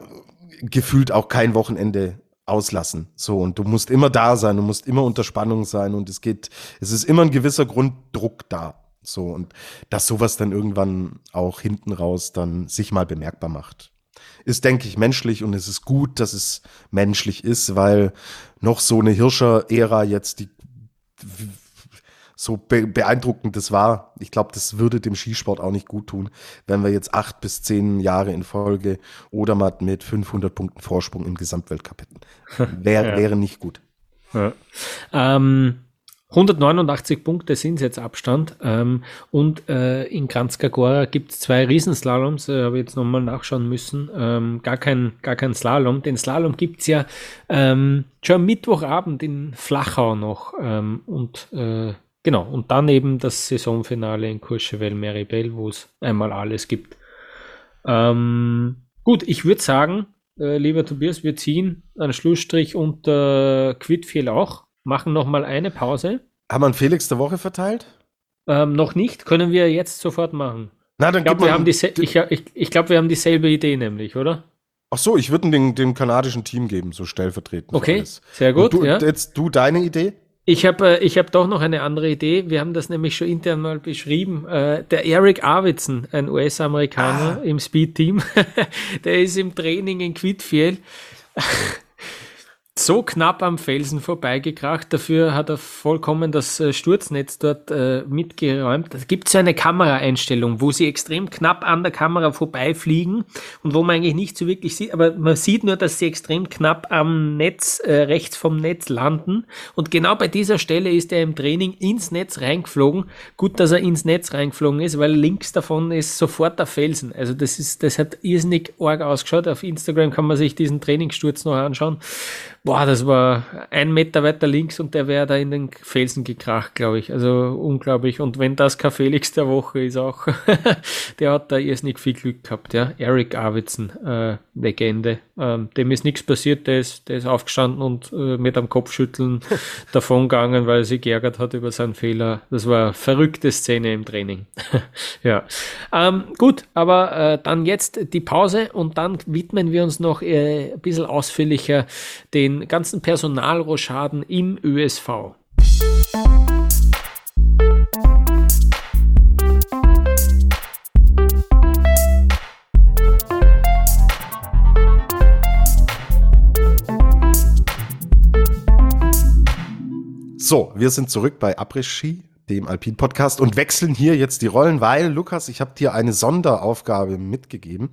gefühlt auch kein Wochenende auslassen. So, und du musst immer da sein, du musst immer unter Spannung sein und es geht, es ist immer ein gewisser Grunddruck da. So, und dass sowas dann irgendwann auch hinten raus dann sich mal bemerkbar macht. Ist, denke ich, menschlich und es ist gut, dass es menschlich ist, weil noch so eine Hirscher-Ära jetzt die so be beeindruckend das war. Ich glaube, das würde dem Skisport auch nicht gut tun, wenn wir jetzt acht bis zehn Jahre in Folge oder mal mit 500 Punkten Vorsprung im Gesamtweltcup hätten. Wär, ja. Wäre nicht gut. Ja. Ähm, 189 Punkte sind jetzt Abstand. Ähm, und äh, in Kranzkagora gibt es zwei Riesenslaloms, äh, habe ich jetzt nochmal nachschauen müssen. Ähm, gar, kein, gar kein Slalom. Den Slalom gibt es ja ähm, schon Mittwochabend in Flachau noch. Ähm, und äh, genau, und dann eben das Saisonfinale in Courchevel Meribel, wo es einmal alles gibt. Ähm, gut, ich würde sagen, äh, lieber Tobias, wir ziehen einen Schlussstrich unter Quidfiel auch machen noch mal eine Pause. Haben wir einen Felix der Woche verteilt? Ähm, noch nicht, können wir jetzt sofort machen. Na, dann ich glaube, wir, haben ich, ich, ich glaub, wir haben dieselbe Idee nämlich, oder? Ach so, ich würde den, dem kanadischen Team geben, so stellvertretend. Okay, sehr gut. du, ja. Jetzt du deine Idee? Ich habe äh, ich hab doch noch eine andere Idee. Wir haben das nämlich schon intern mal beschrieben. Äh, der Eric Arvidsson, ein US-Amerikaner ah. im Speed-Team, der ist im Training in Quidfiel so knapp am Felsen vorbeigekracht. Dafür hat er vollkommen das äh, Sturznetz dort äh, mitgeräumt. Es gibt so eine Kameraeinstellung, wo sie extrem knapp an der Kamera vorbeifliegen und wo man eigentlich nicht so wirklich sieht, aber man sieht nur, dass sie extrem knapp am Netz, äh, rechts vom Netz landen. Und genau bei dieser Stelle ist er im Training ins Netz reingeflogen. Gut, dass er ins Netz reingeflogen ist, weil links davon ist sofort der Felsen. Also das ist, das hat irrsinnig arg ausgeschaut. Auf Instagram kann man sich diesen Trainingssturz noch anschauen. Boah, das war ein Meter weiter links und der wäre da in den Felsen gekracht, glaube ich. Also unglaublich. Und wenn das kein Felix der Woche ist auch, der hat da erst nicht viel Glück gehabt, ja. Eric Arvidsson, äh, Legende. Ähm, dem ist nichts passiert, der ist, der ist aufgestanden und äh, mit am Kopfschütteln davongegangen, weil er sich geärgert hat über seinen Fehler. Das war eine verrückte Szene im Training. ja. Ähm, gut, aber äh, dann jetzt die Pause und dann widmen wir uns noch äh, ein bisschen ausführlicher den ganzen Personalrochaden im ÖSV. So, wir sind zurück bei Après-Ski, dem Alpin Podcast und wechseln hier jetzt die Rollen, weil Lukas, ich habe dir eine Sonderaufgabe mitgegeben.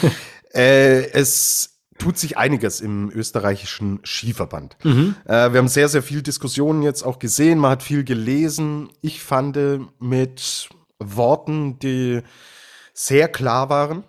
äh, es tut sich einiges im österreichischen Skiverband. Mhm. Äh, wir haben sehr, sehr viel Diskussionen jetzt auch gesehen. Man hat viel gelesen. Ich fand mit Worten, die sehr klar waren,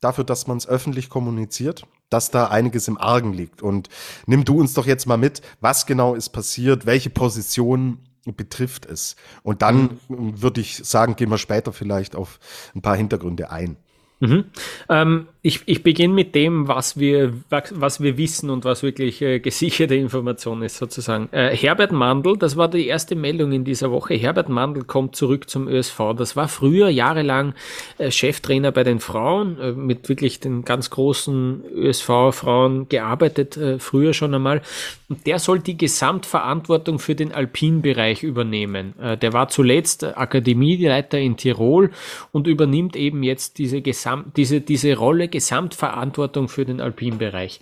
dafür, dass man es öffentlich kommuniziert, dass da einiges im Argen liegt. Und nimm du uns doch jetzt mal mit, was genau ist passiert, welche Position betrifft es. Und dann mhm. würde ich sagen, gehen wir später vielleicht auf ein paar Hintergründe ein. Mhm. Ähm, ich, ich beginne mit dem, was wir, was wir wissen und was wirklich äh, gesicherte Information ist, sozusagen. Äh, Herbert Mandl, das war die erste Meldung in dieser Woche. Herbert Mandl kommt zurück zum ÖSV. Das war früher jahrelang äh, Cheftrainer bei den Frauen, äh, mit wirklich den ganz großen ÖSV-Frauen gearbeitet, äh, früher schon einmal. Und der soll die Gesamtverantwortung für den Alpinbereich übernehmen. Äh, der war zuletzt Akademieleiter in Tirol und übernimmt eben jetzt diese, Gesamt, diese, diese Rolle Gesamtverantwortung für den Alpinbereich.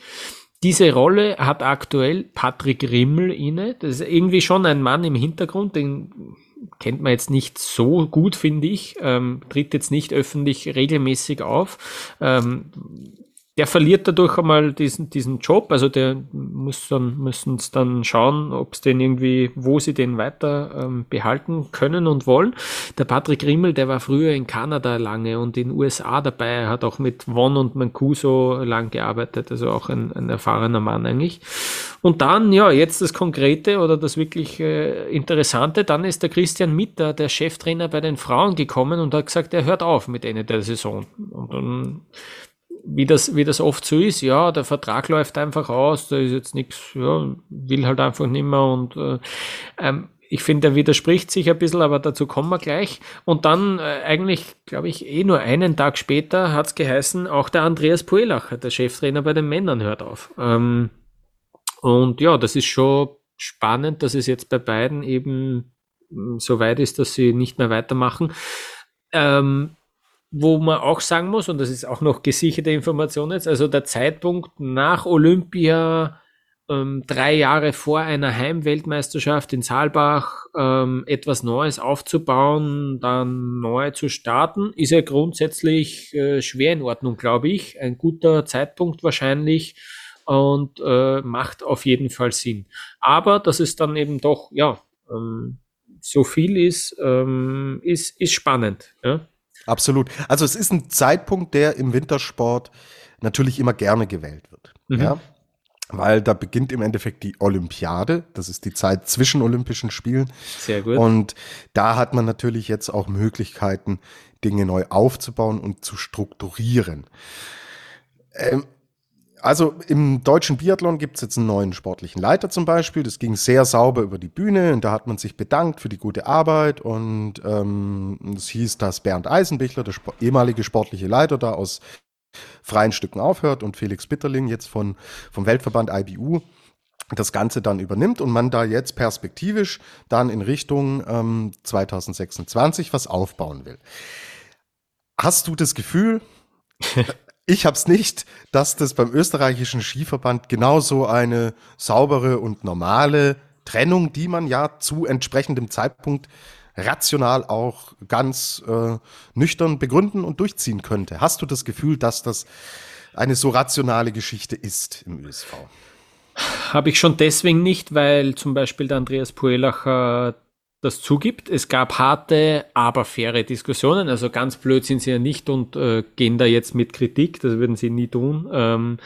Diese Rolle hat aktuell Patrick Rimmel inne. Das ist irgendwie schon ein Mann im Hintergrund, den kennt man jetzt nicht so gut, finde ich. Ähm, tritt jetzt nicht öffentlich regelmäßig auf. Ähm, der verliert dadurch einmal diesen, diesen Job. Also der muss dann, müssen es dann schauen, ob es den irgendwie, wo sie den weiter ähm, behalten können und wollen. Der Patrick Rimmel, der war früher in Kanada lange und in den USA dabei, hat auch mit Von und Mancuso lang gearbeitet, also auch ein, ein erfahrener Mann eigentlich. Und dann, ja, jetzt das Konkrete oder das wirklich äh, Interessante, dann ist der Christian Mitter, der Cheftrainer bei den Frauen gekommen und hat gesagt, er hört auf mit Ende der Saison. Und dann wie das, wie das oft so ist, ja, der Vertrag läuft einfach aus, da ist jetzt nichts, ja, will halt einfach nicht mehr und äh, ähm, ich finde, er widerspricht sich ein bisschen, aber dazu kommen wir gleich. Und dann äh, eigentlich, glaube ich, eh nur einen Tag später hat es geheißen, auch der Andreas Puelacher, der Cheftrainer bei den Männern, hört auf. Ähm, und ja, das ist schon spannend, dass es jetzt bei beiden eben hm, so weit ist, dass sie nicht mehr weitermachen. Ähm, wo man auch sagen muss, und das ist auch noch gesicherte Information jetzt, also der Zeitpunkt nach Olympia, ähm, drei Jahre vor einer Heimweltmeisterschaft in Saalbach, ähm, etwas Neues aufzubauen, dann neu zu starten, ist ja grundsätzlich äh, schwer in Ordnung, glaube ich. Ein guter Zeitpunkt wahrscheinlich und äh, macht auf jeden Fall Sinn. Aber dass es dann eben doch, ja, ähm, so viel ist, ähm, ist, ist spannend. Ja? Absolut. Also es ist ein Zeitpunkt, der im Wintersport natürlich immer gerne gewählt wird. Mhm. Ja? Weil da beginnt im Endeffekt die Olympiade. Das ist die Zeit zwischen Olympischen Spielen. Sehr gut. Und da hat man natürlich jetzt auch Möglichkeiten, Dinge neu aufzubauen und zu strukturieren. Ähm, also im deutschen Biathlon gibt es jetzt einen neuen sportlichen Leiter zum Beispiel. Das ging sehr sauber über die Bühne und da hat man sich bedankt für die gute Arbeit und ähm, es hieß, dass Bernd Eisenbichler, der Sp ehemalige sportliche Leiter, da aus freien Stücken aufhört und Felix Bitterling jetzt von, vom Weltverband IBU das Ganze dann übernimmt und man da jetzt perspektivisch dann in Richtung ähm, 2026 was aufbauen will. Hast du das Gefühl, ich habe es nicht, dass das beim österreichischen Skiverband genauso eine saubere und normale Trennung, die man ja zu entsprechendem Zeitpunkt rational auch ganz äh, nüchtern begründen und durchziehen könnte. Hast du das Gefühl, dass das eine so rationale Geschichte ist im ÖSV? Habe ich schon deswegen nicht, weil zum Beispiel der Andreas Puelacher das zugibt. Es gab harte, aber faire Diskussionen. Also ganz blöd sind sie ja nicht und äh, gehen da jetzt mit Kritik. Das würden sie nie tun. Ähm,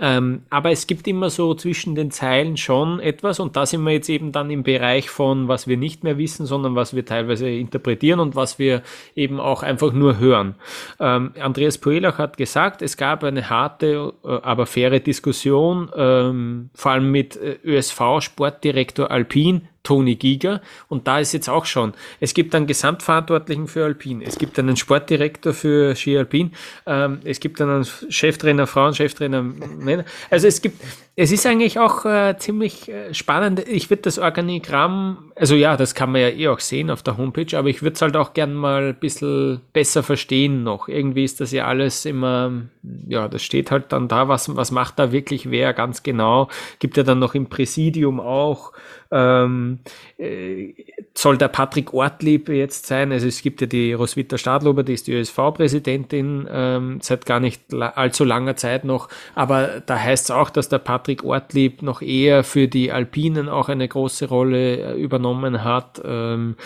ähm, aber es gibt immer so zwischen den Zeilen schon etwas und da sind wir jetzt eben dann im Bereich von, was wir nicht mehr wissen, sondern was wir teilweise interpretieren und was wir eben auch einfach nur hören. Ähm, Andreas Poelach hat gesagt, es gab eine harte, äh, aber faire Diskussion, ähm, vor allem mit äh, ÖSV-Sportdirektor Alpin, Toni Giger. Und da ist jetzt auch schon, es gibt einen Gesamtverantwortlichen für Alpin, es gibt einen Sportdirektor für Ski Alpin, ähm, es gibt einen Cheftrainer Frauen, Cheftrainer Männer. Also es gibt, es ist eigentlich auch äh, ziemlich äh, spannend. Ich würde das Organigramm, also ja, das kann man ja eh auch sehen auf der Homepage, aber ich würde es halt auch gern mal ein bisschen besser verstehen noch. Irgendwie ist das ja alles immer, ja, das steht halt dann da, was, was macht da wirklich wer ganz genau. Gibt ja dann noch im Präsidium auch ähm, äh, soll der Patrick Ortlieb jetzt sein? Also es gibt ja die Roswitha Stadlober, die ist die ÖSV-Präsidentin ähm, seit gar nicht allzu langer Zeit noch. Aber da heißt es auch, dass der Patrick Ortlieb noch eher für die Alpinen auch eine große Rolle äh, übernommen hat. Ähm,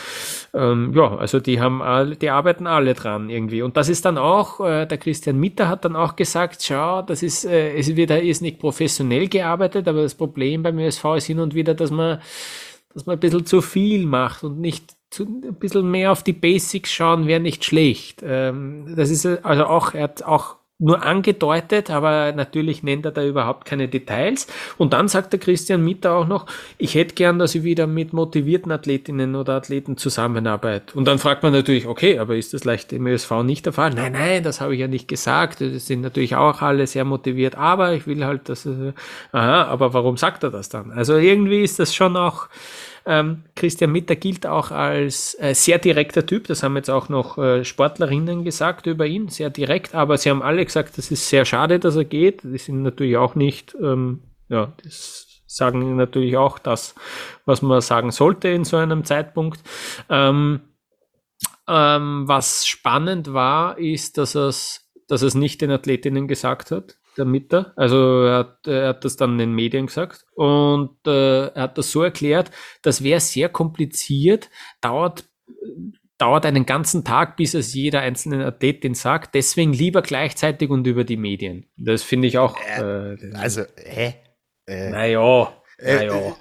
ähm, ja, also die haben alle, die arbeiten alle dran irgendwie. Und das ist dann auch, äh, der Christian Mitter hat dann auch gesagt, schau, das ist, äh, es wird ist nicht professionell gearbeitet, aber das Problem beim ÖSV ist hin und wieder, dass man dass man ein bisschen zu viel macht und nicht zu, ein bisschen mehr auf die Basics schauen wäre nicht schlecht. Ähm, das ist also auch, er hat auch nur angedeutet, aber natürlich nennt er da überhaupt keine Details. Und dann sagt der Christian Mitter auch noch, ich hätte gern, dass ich wieder mit motivierten Athletinnen oder Athleten zusammenarbeite. Und dann fragt man natürlich, okay, aber ist das leicht im ÖSV nicht der Fall? Nein, nein, das habe ich ja nicht gesagt. Das sind natürlich auch alle sehr motiviert, aber ich will halt, dass, aha, aber warum sagt er das dann? Also irgendwie ist das schon auch, ähm, Christian Mitter gilt auch als äh, sehr direkter Typ. Das haben jetzt auch noch äh, Sportlerinnen gesagt über ihn, sehr direkt. Aber sie haben alle gesagt, das ist sehr schade, dass er geht. Die sind natürlich auch nicht, ähm, ja, das sagen natürlich auch das, was man sagen sollte in so einem Zeitpunkt. Ähm, ähm, was spannend war, ist, dass es, dass es nicht den Athletinnen gesagt hat der Mitter. Also er hat, er hat das dann den Medien gesagt und äh, er hat das so erklärt, das wäre sehr kompliziert, dauert dauert einen ganzen Tag, bis es jeder einzelne Athletin sagt. Deswegen lieber gleichzeitig und über die Medien. Das finde ich auch. Äh, also, hä? Äh, naja. Äh, äh,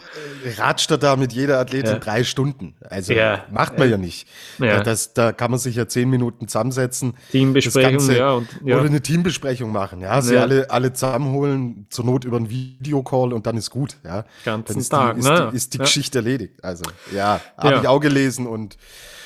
ratscht er da mit jeder Athletin ja. drei Stunden. Also ja. macht man ja, ja nicht. Ja. Da, das, da kann man sich ja zehn Minuten zusammensetzen. Teambesprechung, Ganze, ja, und, ja. Oder eine Teambesprechung machen. Ja, sie alle, alle zusammenholen, zur Not über einen Videocall und dann ist gut. Ja, Ganzen dann ist Tag, die, ist, ne? die, ist die Geschichte erledigt. Also, ja, habe ich auch gelesen und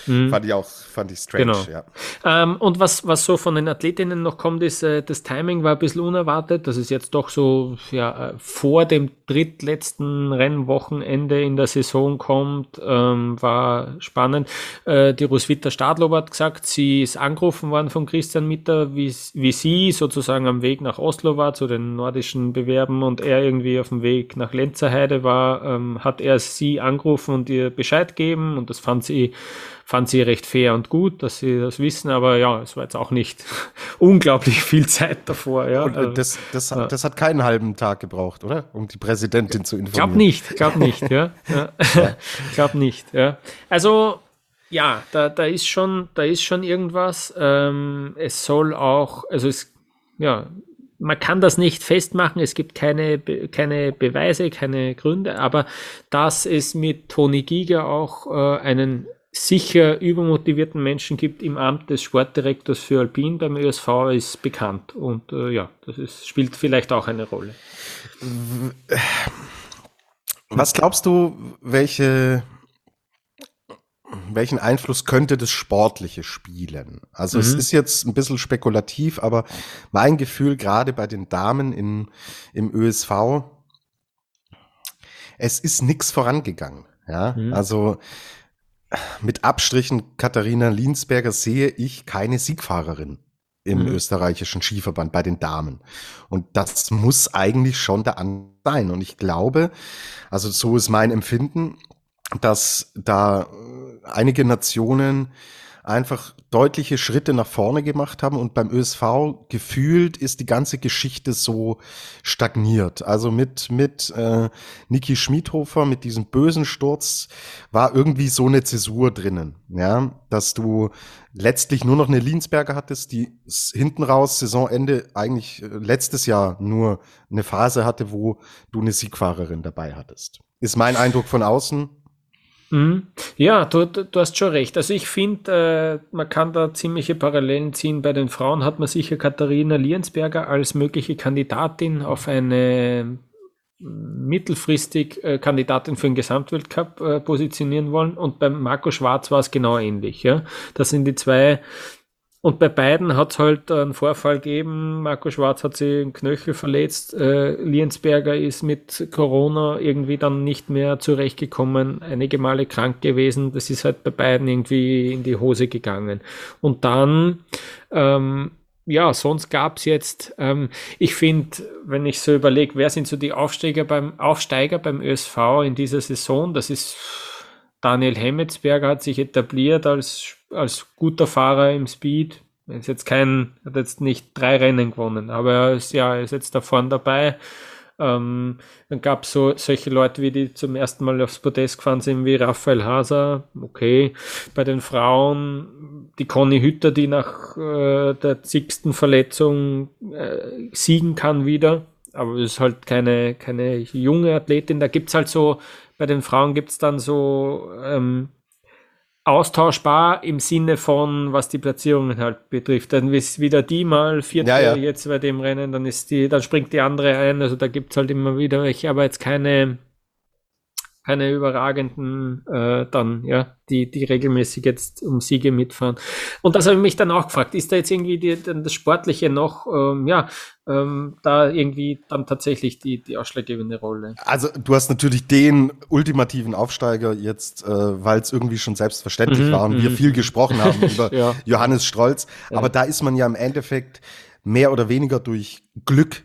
Mhm. Fand ich auch, fand ich strange, genau. ja. Ähm, und was, was so von den Athletinnen noch kommt, ist, äh, das Timing war ein bisschen unerwartet. Das ist jetzt doch so ja, äh, vor dem drittletzten Rennwochenende in der Saison kommt, ähm, war spannend. Äh, die Roswitha Stadlob hat gesagt, sie ist angerufen worden von Christian Mitter, wie, wie sie sozusagen am Weg nach Oslo war, zu den nordischen Bewerben und er irgendwie auf dem Weg nach Lenzerheide war, ähm, hat er sie angerufen und ihr Bescheid gegeben und das fand sie fand sie recht fair und gut, dass sie das wissen, aber ja, es war jetzt auch nicht unglaublich viel Zeit davor. Ja. Und äh, das, das, ja. das hat keinen halben Tag gebraucht, oder? Um die Präsidentin zu informieren. Glaub nicht, glaub nicht, ja. ja. glaub nicht, ja. Also, ja, da, da ist schon, da ist schon irgendwas. Ähm, es soll auch, also es, ja, man kann das nicht festmachen, es gibt keine, keine Beweise, keine Gründe, aber dass es mit Toni Giger auch äh, einen sicher übermotivierten Menschen gibt im Amt des Sportdirektors für Alpin beim ÖSV ist bekannt. Und äh, ja, das ist, spielt vielleicht auch eine Rolle. Was glaubst du, welche, welchen Einfluss könnte das Sportliche spielen? Also mhm. es ist jetzt ein bisschen spekulativ, aber mein Gefühl gerade bei den Damen in, im ÖSV, es ist nichts vorangegangen. Ja, mhm. also mit Abstrichen Katharina Linsberger sehe ich keine Siegfahrerin im mhm. österreichischen Skiverband bei den Damen. Und das muss eigentlich schon der An sein. Und ich glaube, also so ist mein Empfinden, dass da äh, einige Nationen einfach deutliche Schritte nach vorne gemacht haben und beim ÖSV gefühlt ist die ganze Geschichte so stagniert. Also mit mit äh, Niki Schmidhofer mit diesem bösen Sturz war irgendwie so eine Zäsur drinnen, ja, dass du letztlich nur noch eine Linsberger hattest, die hinten raus Saisonende eigentlich äh, letztes Jahr nur eine Phase hatte, wo du eine Siegfahrerin dabei hattest. Ist mein Eindruck von außen. Mhm. Ja, du, du hast schon recht. Also ich finde, äh, man kann da ziemliche Parallelen ziehen. Bei den Frauen hat man sicher Katharina Liensberger als mögliche Kandidatin auf eine mittelfristig äh, Kandidatin für den Gesamtweltcup äh, positionieren wollen. Und beim Marco Schwarz war es genau ähnlich. Ja? Das sind die zwei und bei beiden hat es halt einen Vorfall gegeben. Marco Schwarz hat sich den Knöchel verletzt. Äh, Liensberger ist mit Corona irgendwie dann nicht mehr zurechtgekommen, einige Male krank gewesen. Das ist halt bei beiden irgendwie in die Hose gegangen. Und dann, ähm, ja, sonst gab's jetzt, ähm, ich finde, wenn ich so überlege, wer sind so die Aufsteiger beim, Aufsteiger beim ÖSV in dieser Saison, das ist Daniel Hemmetsberger hat sich etabliert als als guter Fahrer im Speed. Er ist jetzt kein, hat jetzt nicht drei Rennen gewonnen, aber er ist ja, er ist jetzt da vorne dabei. Ähm, dann gab es so solche Leute, wie die zum ersten Mal aufs Podest gefahren sind, wie Raphael Haser. Okay. Bei den Frauen, die Conny Hütter, die nach äh, der zigsten Verletzung äh, siegen kann wieder. Aber es ist halt keine, keine junge Athletin. Da gibt's halt so, bei den Frauen gibt's dann so ähm, austauschbar im Sinne von, was die Platzierungen halt betrifft. Dann ist wieder die mal vierte Ja, ja. jetzt bei dem Rennen, dann ist die, dann springt die andere ein. Also da gibt's halt immer wieder welche, aber jetzt keine, keine überragenden, äh, dann, ja, die, die regelmäßig jetzt um Siege mitfahren. Und das habe ich mich dann auch gefragt, ist da jetzt irgendwie die, das Sportliche noch, ähm, ja, ähm, da irgendwie dann tatsächlich die, die ausschlaggebende Rolle? Also du hast natürlich den ultimativen Aufsteiger jetzt, äh, weil es irgendwie schon selbstverständlich Mhm, war und wir mhm. viel gesprochen haben über Ja. Johannes Strolz. Ja. Aber da ist man ja im Endeffekt mehr oder weniger durch Glück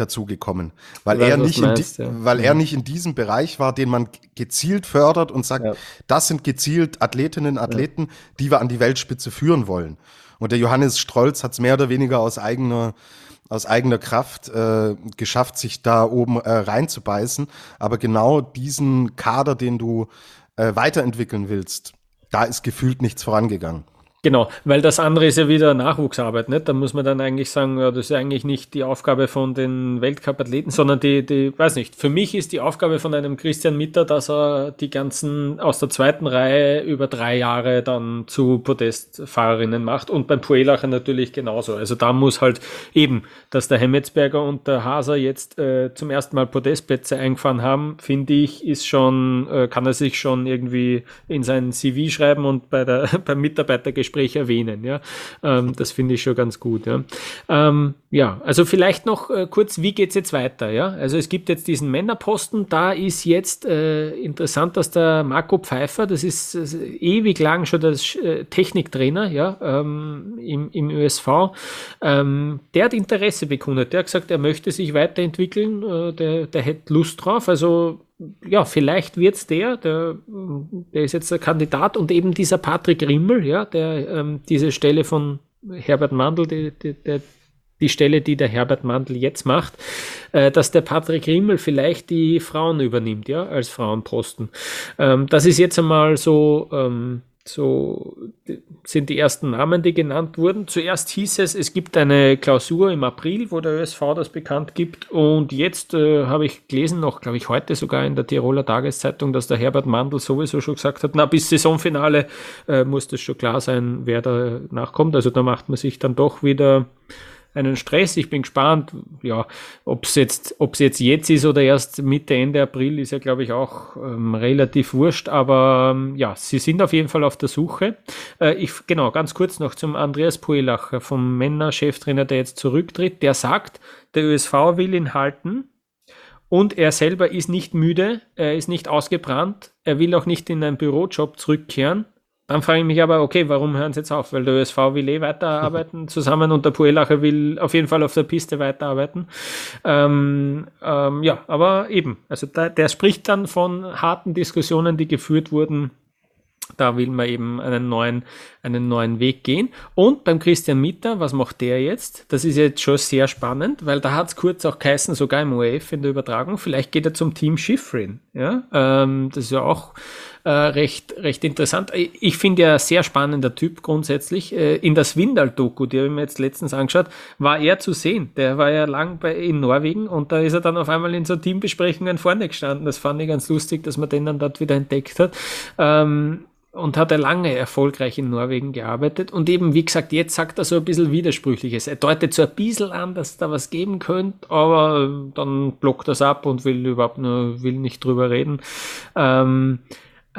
dazugekommen, weil Ich weiß, er nicht du in die, meinst, ja. weil er Mhm. nicht in diesem Bereich war, den man gezielt fördert und sagt, Ja. das sind gezielt Athletinnen, Athleten, die wir an die Weltspitze führen wollen. Und der Johannes Strolz hat es mehr oder weniger aus eigener aus eigener Kraft äh, geschafft, sich da oben äh, reinzubeißen. Aber genau diesen Kader, den du äh, weiterentwickeln willst, da ist gefühlt nichts vorangegangen. Genau, weil das andere ist ja wieder Nachwuchsarbeit, nicht? Da muss man dann eigentlich sagen, ja, das ist eigentlich nicht die Aufgabe von den Weltcup-Athleten, sondern die, die, weiß nicht, für mich ist die Aufgabe von einem Christian Mitter, dass er die ganzen aus der zweiten Reihe über drei Jahre dann zu Podestfahrerinnen macht und beim Puelacher natürlich genauso. Also da muss halt eben, dass der Hemmetsberger und der Haser jetzt äh, zum ersten Mal Podestplätze eingefahren haben, finde ich, ist schon, äh, kann er sich schon irgendwie in sein CV schreiben und bei der, beim Mitarbeitergespräch erwähnen. Ja, ähm, das finde ich schon ganz gut. Ja, ähm, ja also vielleicht noch äh, kurz, wie geht's jetzt weiter? Ja, also es gibt jetzt diesen Männerposten. Da ist jetzt äh, interessant, dass der Marco Pfeiffer, das ist äh, ewig lang schon der äh, Techniktrainer, ja, ähm, im, im ÖSV, ähm, der hat Interesse bekundet. Der hat gesagt, er möchte sich weiterentwickeln, äh, der, der hätte Lust drauf. Also ja, vielleicht wird's der, der, der ist jetzt der Kandidat und eben dieser Patrick Rimmel, ja, der ähm, diese Stelle von Herbert Mandl, die, der, die Stelle, die der Herbert Mandl jetzt macht, äh, dass der Patrick Rimmel vielleicht die Frauen übernimmt, ja, als Frauenposten. Ähm, das ist jetzt einmal so, ähm, so sind die ersten Namen, die genannt wurden. Zuerst hieß es, es gibt eine Klausur im April, wo der ÖSV das bekannt gibt. Und jetzt äh, habe ich gelesen, noch glaube ich heute sogar in der Tiroler Tageszeitung, dass der Herbert Mandl sowieso schon gesagt hat, na bis Saisonfinale äh, muss das schon klar sein, wer da nachkommt. Also da macht man sich dann doch wieder einen Stress. Ich bin gespannt, ja, ob es jetzt, jetzt jetzt ist oder erst Mitte, Ende April, ist ja, glaube ich, auch ähm, relativ wurscht. Aber ähm, ja, sie sind auf jeden Fall auf der Suche. Äh, ich, genau, ganz kurz noch zum Andreas Puelacher vom Männer-Cheftrainer, der jetzt zurücktritt. Der sagt, der ÖSV will ihn halten. Und er selber ist nicht müde, er ist nicht ausgebrannt, er will auch nicht in einen Bürojob zurückkehren. Dann frage ich mich aber, okay, warum hören sie jetzt auf? Weil der ÖSV will eh weiterarbeiten zusammen und der Puelacher will auf jeden Fall auf der Piste weiterarbeiten. Ähm, ähm, ja, aber eben, also da, der spricht dann von harten Diskussionen, die geführt wurden. Da will man eben einen neuen, einen neuen Weg gehen. Und beim Christian Mitter, was macht der jetzt? Das ist jetzt schon sehr spannend, weil da hat es kurz auch geheißen, sogar im ORF in der Übertragung, vielleicht geht er zum Team Schifrin. Ja? Ähm, das ist ja auch äh, recht, recht interessant. Ich finde ja sehr spannender Typ grundsätzlich. Äh, in der Swindal-Doku, die habe ich mir jetzt letztens angeschaut, war er zu sehen. Der war ja lang bei, in Norwegen und da ist er dann auf einmal in so Teambesprechungen vorne gestanden. Das fand ich ganz lustig, dass man den dann dort wieder entdeckt hat. Ähm, und hat er lange erfolgreich in Norwegen gearbeitet. Und eben, wie gesagt, jetzt sagt er so ein bisschen Widersprüchliches. Er deutet so ein bisschen an, dass da was geben könnte, aber äh, dann blockt das ab und will überhaupt nur, will nicht drüber reden. Ähm,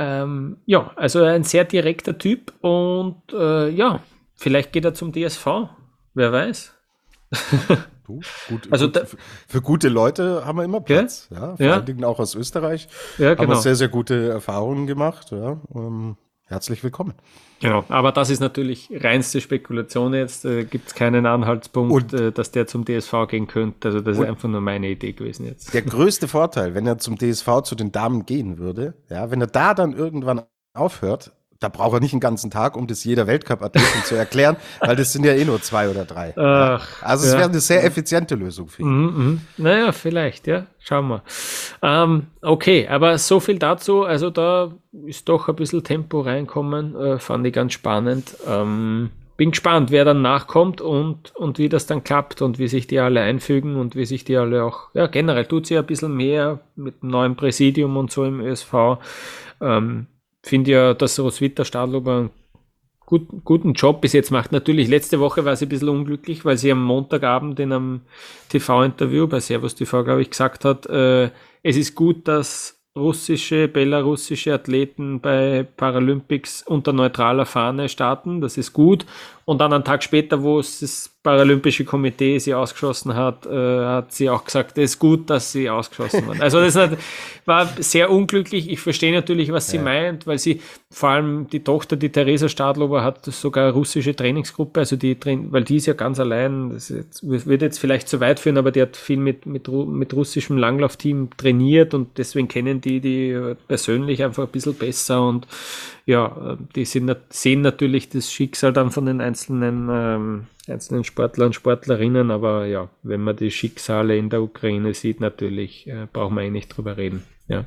ähm, ja, also ein sehr direkter Typ und äh, ja, vielleicht geht er zum DSV. Wer weiß. Du, gut, Also gut, da- für, für gute Leute haben wir immer Platz. Ja, vor Ja. allen Dingen auch aus Österreich. Ja, Haben genau. wir sehr, sehr gute Erfahrungen gemacht. Ja. Ähm, herzlich willkommen. Genau, aber das ist natürlich reinste Spekulation jetzt. Äh, Gibt es keinen Anhaltspunkt, Und- äh, dass der zum DSV gehen könnte. Also das ist einfach nur meine Idee gewesen jetzt. Der größte Vorteil, wenn er zum DSV zu den Damen gehen würde, ja, wenn er da dann irgendwann aufhört, da braucht er nicht einen ganzen Tag, um das jeder Weltcup-Athletin zu erklären, weil das sind ja eh nur zwei oder drei. ja. Ach, Also es ja. wäre eine sehr effiziente Lösung für ihn. Mhm, mhm. Naja, vielleicht, ja. Schauen wir. Ähm, okay, aber so viel dazu. Also da ist doch ein bisschen Tempo reinkommen. Äh, fand ich ganz spannend. Ähm, bin gespannt, wer dann nachkommt und, und wie das dann klappt und wie sich die alle einfügen und wie sich die alle auch, ja, generell tut sie ein bisschen mehr mit dem neuen Präsidium und so im ÖSV. Ähm, finde ja, dass Roswitha Stadlober einen gut, guten Job bis jetzt macht. Natürlich, letzte Woche war sie ein bisschen unglücklich, weil sie am Montagabend in einem TV-Interview bei Servus TV, glaube ich, gesagt hat, äh, es ist gut, dass russische, belarussische Athleten bei Paralympics unter neutraler Fahne starten. Das ist gut. Und dann einen Tag später, wo es das Paralympische Komitee sie ausgeschossen hat, äh, hat sie auch gesagt, es ist gut, dass sie ausgeschossen wird. Also das war sehr unglücklich. Ich verstehe natürlich, was sie ja. meint, weil sie vor allem die Tochter, die Theresa Stadlober, hat sogar eine russische Trainingsgruppe, also die, weil die ist ja ganz allein, das wird jetzt vielleicht zu weit führen, aber die hat viel mit, mit, mit russischem Langlaufteam trainiert und deswegen kennen die die persönlich einfach ein bisschen besser und ja, die sind, sehen natürlich das Schicksal dann von den einzelnen, ähm, einzelnen Sportler und Sportlerinnen, aber ja, wenn man die Schicksale in der Ukraine sieht, natürlich äh, braucht man eigentlich drüber reden. Ja,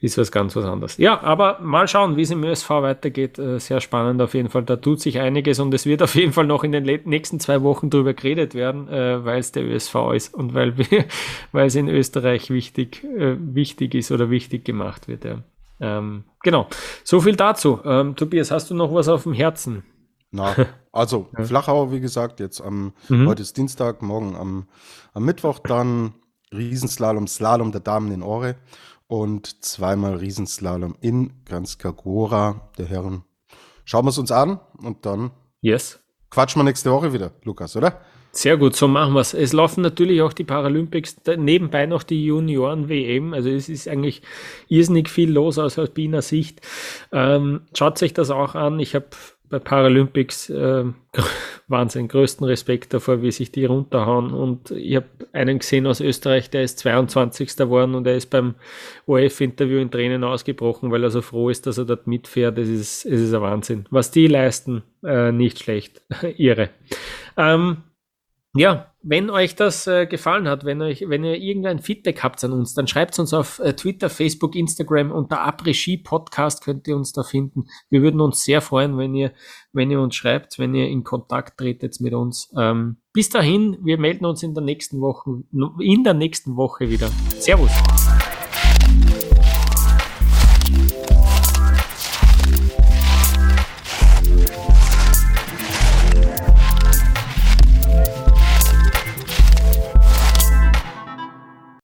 ist was ganz was anderes. Ja, aber mal schauen, wie es im ÖSV weitergeht. Äh, sehr spannend auf jeden Fall. Da tut sich einiges und es wird auf jeden Fall noch in den nächsten zwei Wochen drüber geredet werden, äh, weil es der ÖSV ist und weil, wir, weil es in Österreich wichtig, äh, wichtig ist oder wichtig gemacht wird. Ja. Ähm, genau, so viel dazu. Ähm, Tobias, hast du noch was auf dem Herzen? Na, also ja. Flachau, wie gesagt, jetzt am, mhm. heute ist Dienstag, morgen am, am Mittwoch dann Riesenslalom, Slalom der Damen in Ore und zweimal Riesenslalom in Ganskagora der Herren. Schauen wir es uns an und dann yes. quatschen wir nächste Woche wieder, Lukas, oder? Sehr gut, so machen wir es. Es laufen natürlich auch die Paralympics, nebenbei noch die Junioren-WM. Also es ist eigentlich irrsinnig viel los aus alpiner Sicht. Ähm, schaut sich das auch an. Ich habe bei Paralympics äh, Wahnsinn, größten Respekt davor, wie sich die runterhauen. Und ich habe einen gesehen aus Österreich, der ist 22. geworden und er ist beim ORF-Interview in Tränen ausgebrochen, weil er so froh ist, dass er dort mitfährt. Es ist, ist ein Wahnsinn. Was die leisten, äh, nicht schlecht. Ihre. Ähm, ja, wenn euch das äh, gefallen hat, wenn euch, wenn ihr irgendein Feedback habt an uns, dann schreibt uns auf äh, Twitter, Facebook, Instagram unter Après-Ski Podcast könnt ihr uns da finden. Wir würden uns sehr freuen, wenn ihr, wenn ihr uns schreibt, wenn ihr in Kontakt tretet mit uns. Ähm, bis dahin, wir melden uns in der nächsten Woche, in der nächsten Woche wieder. Servus.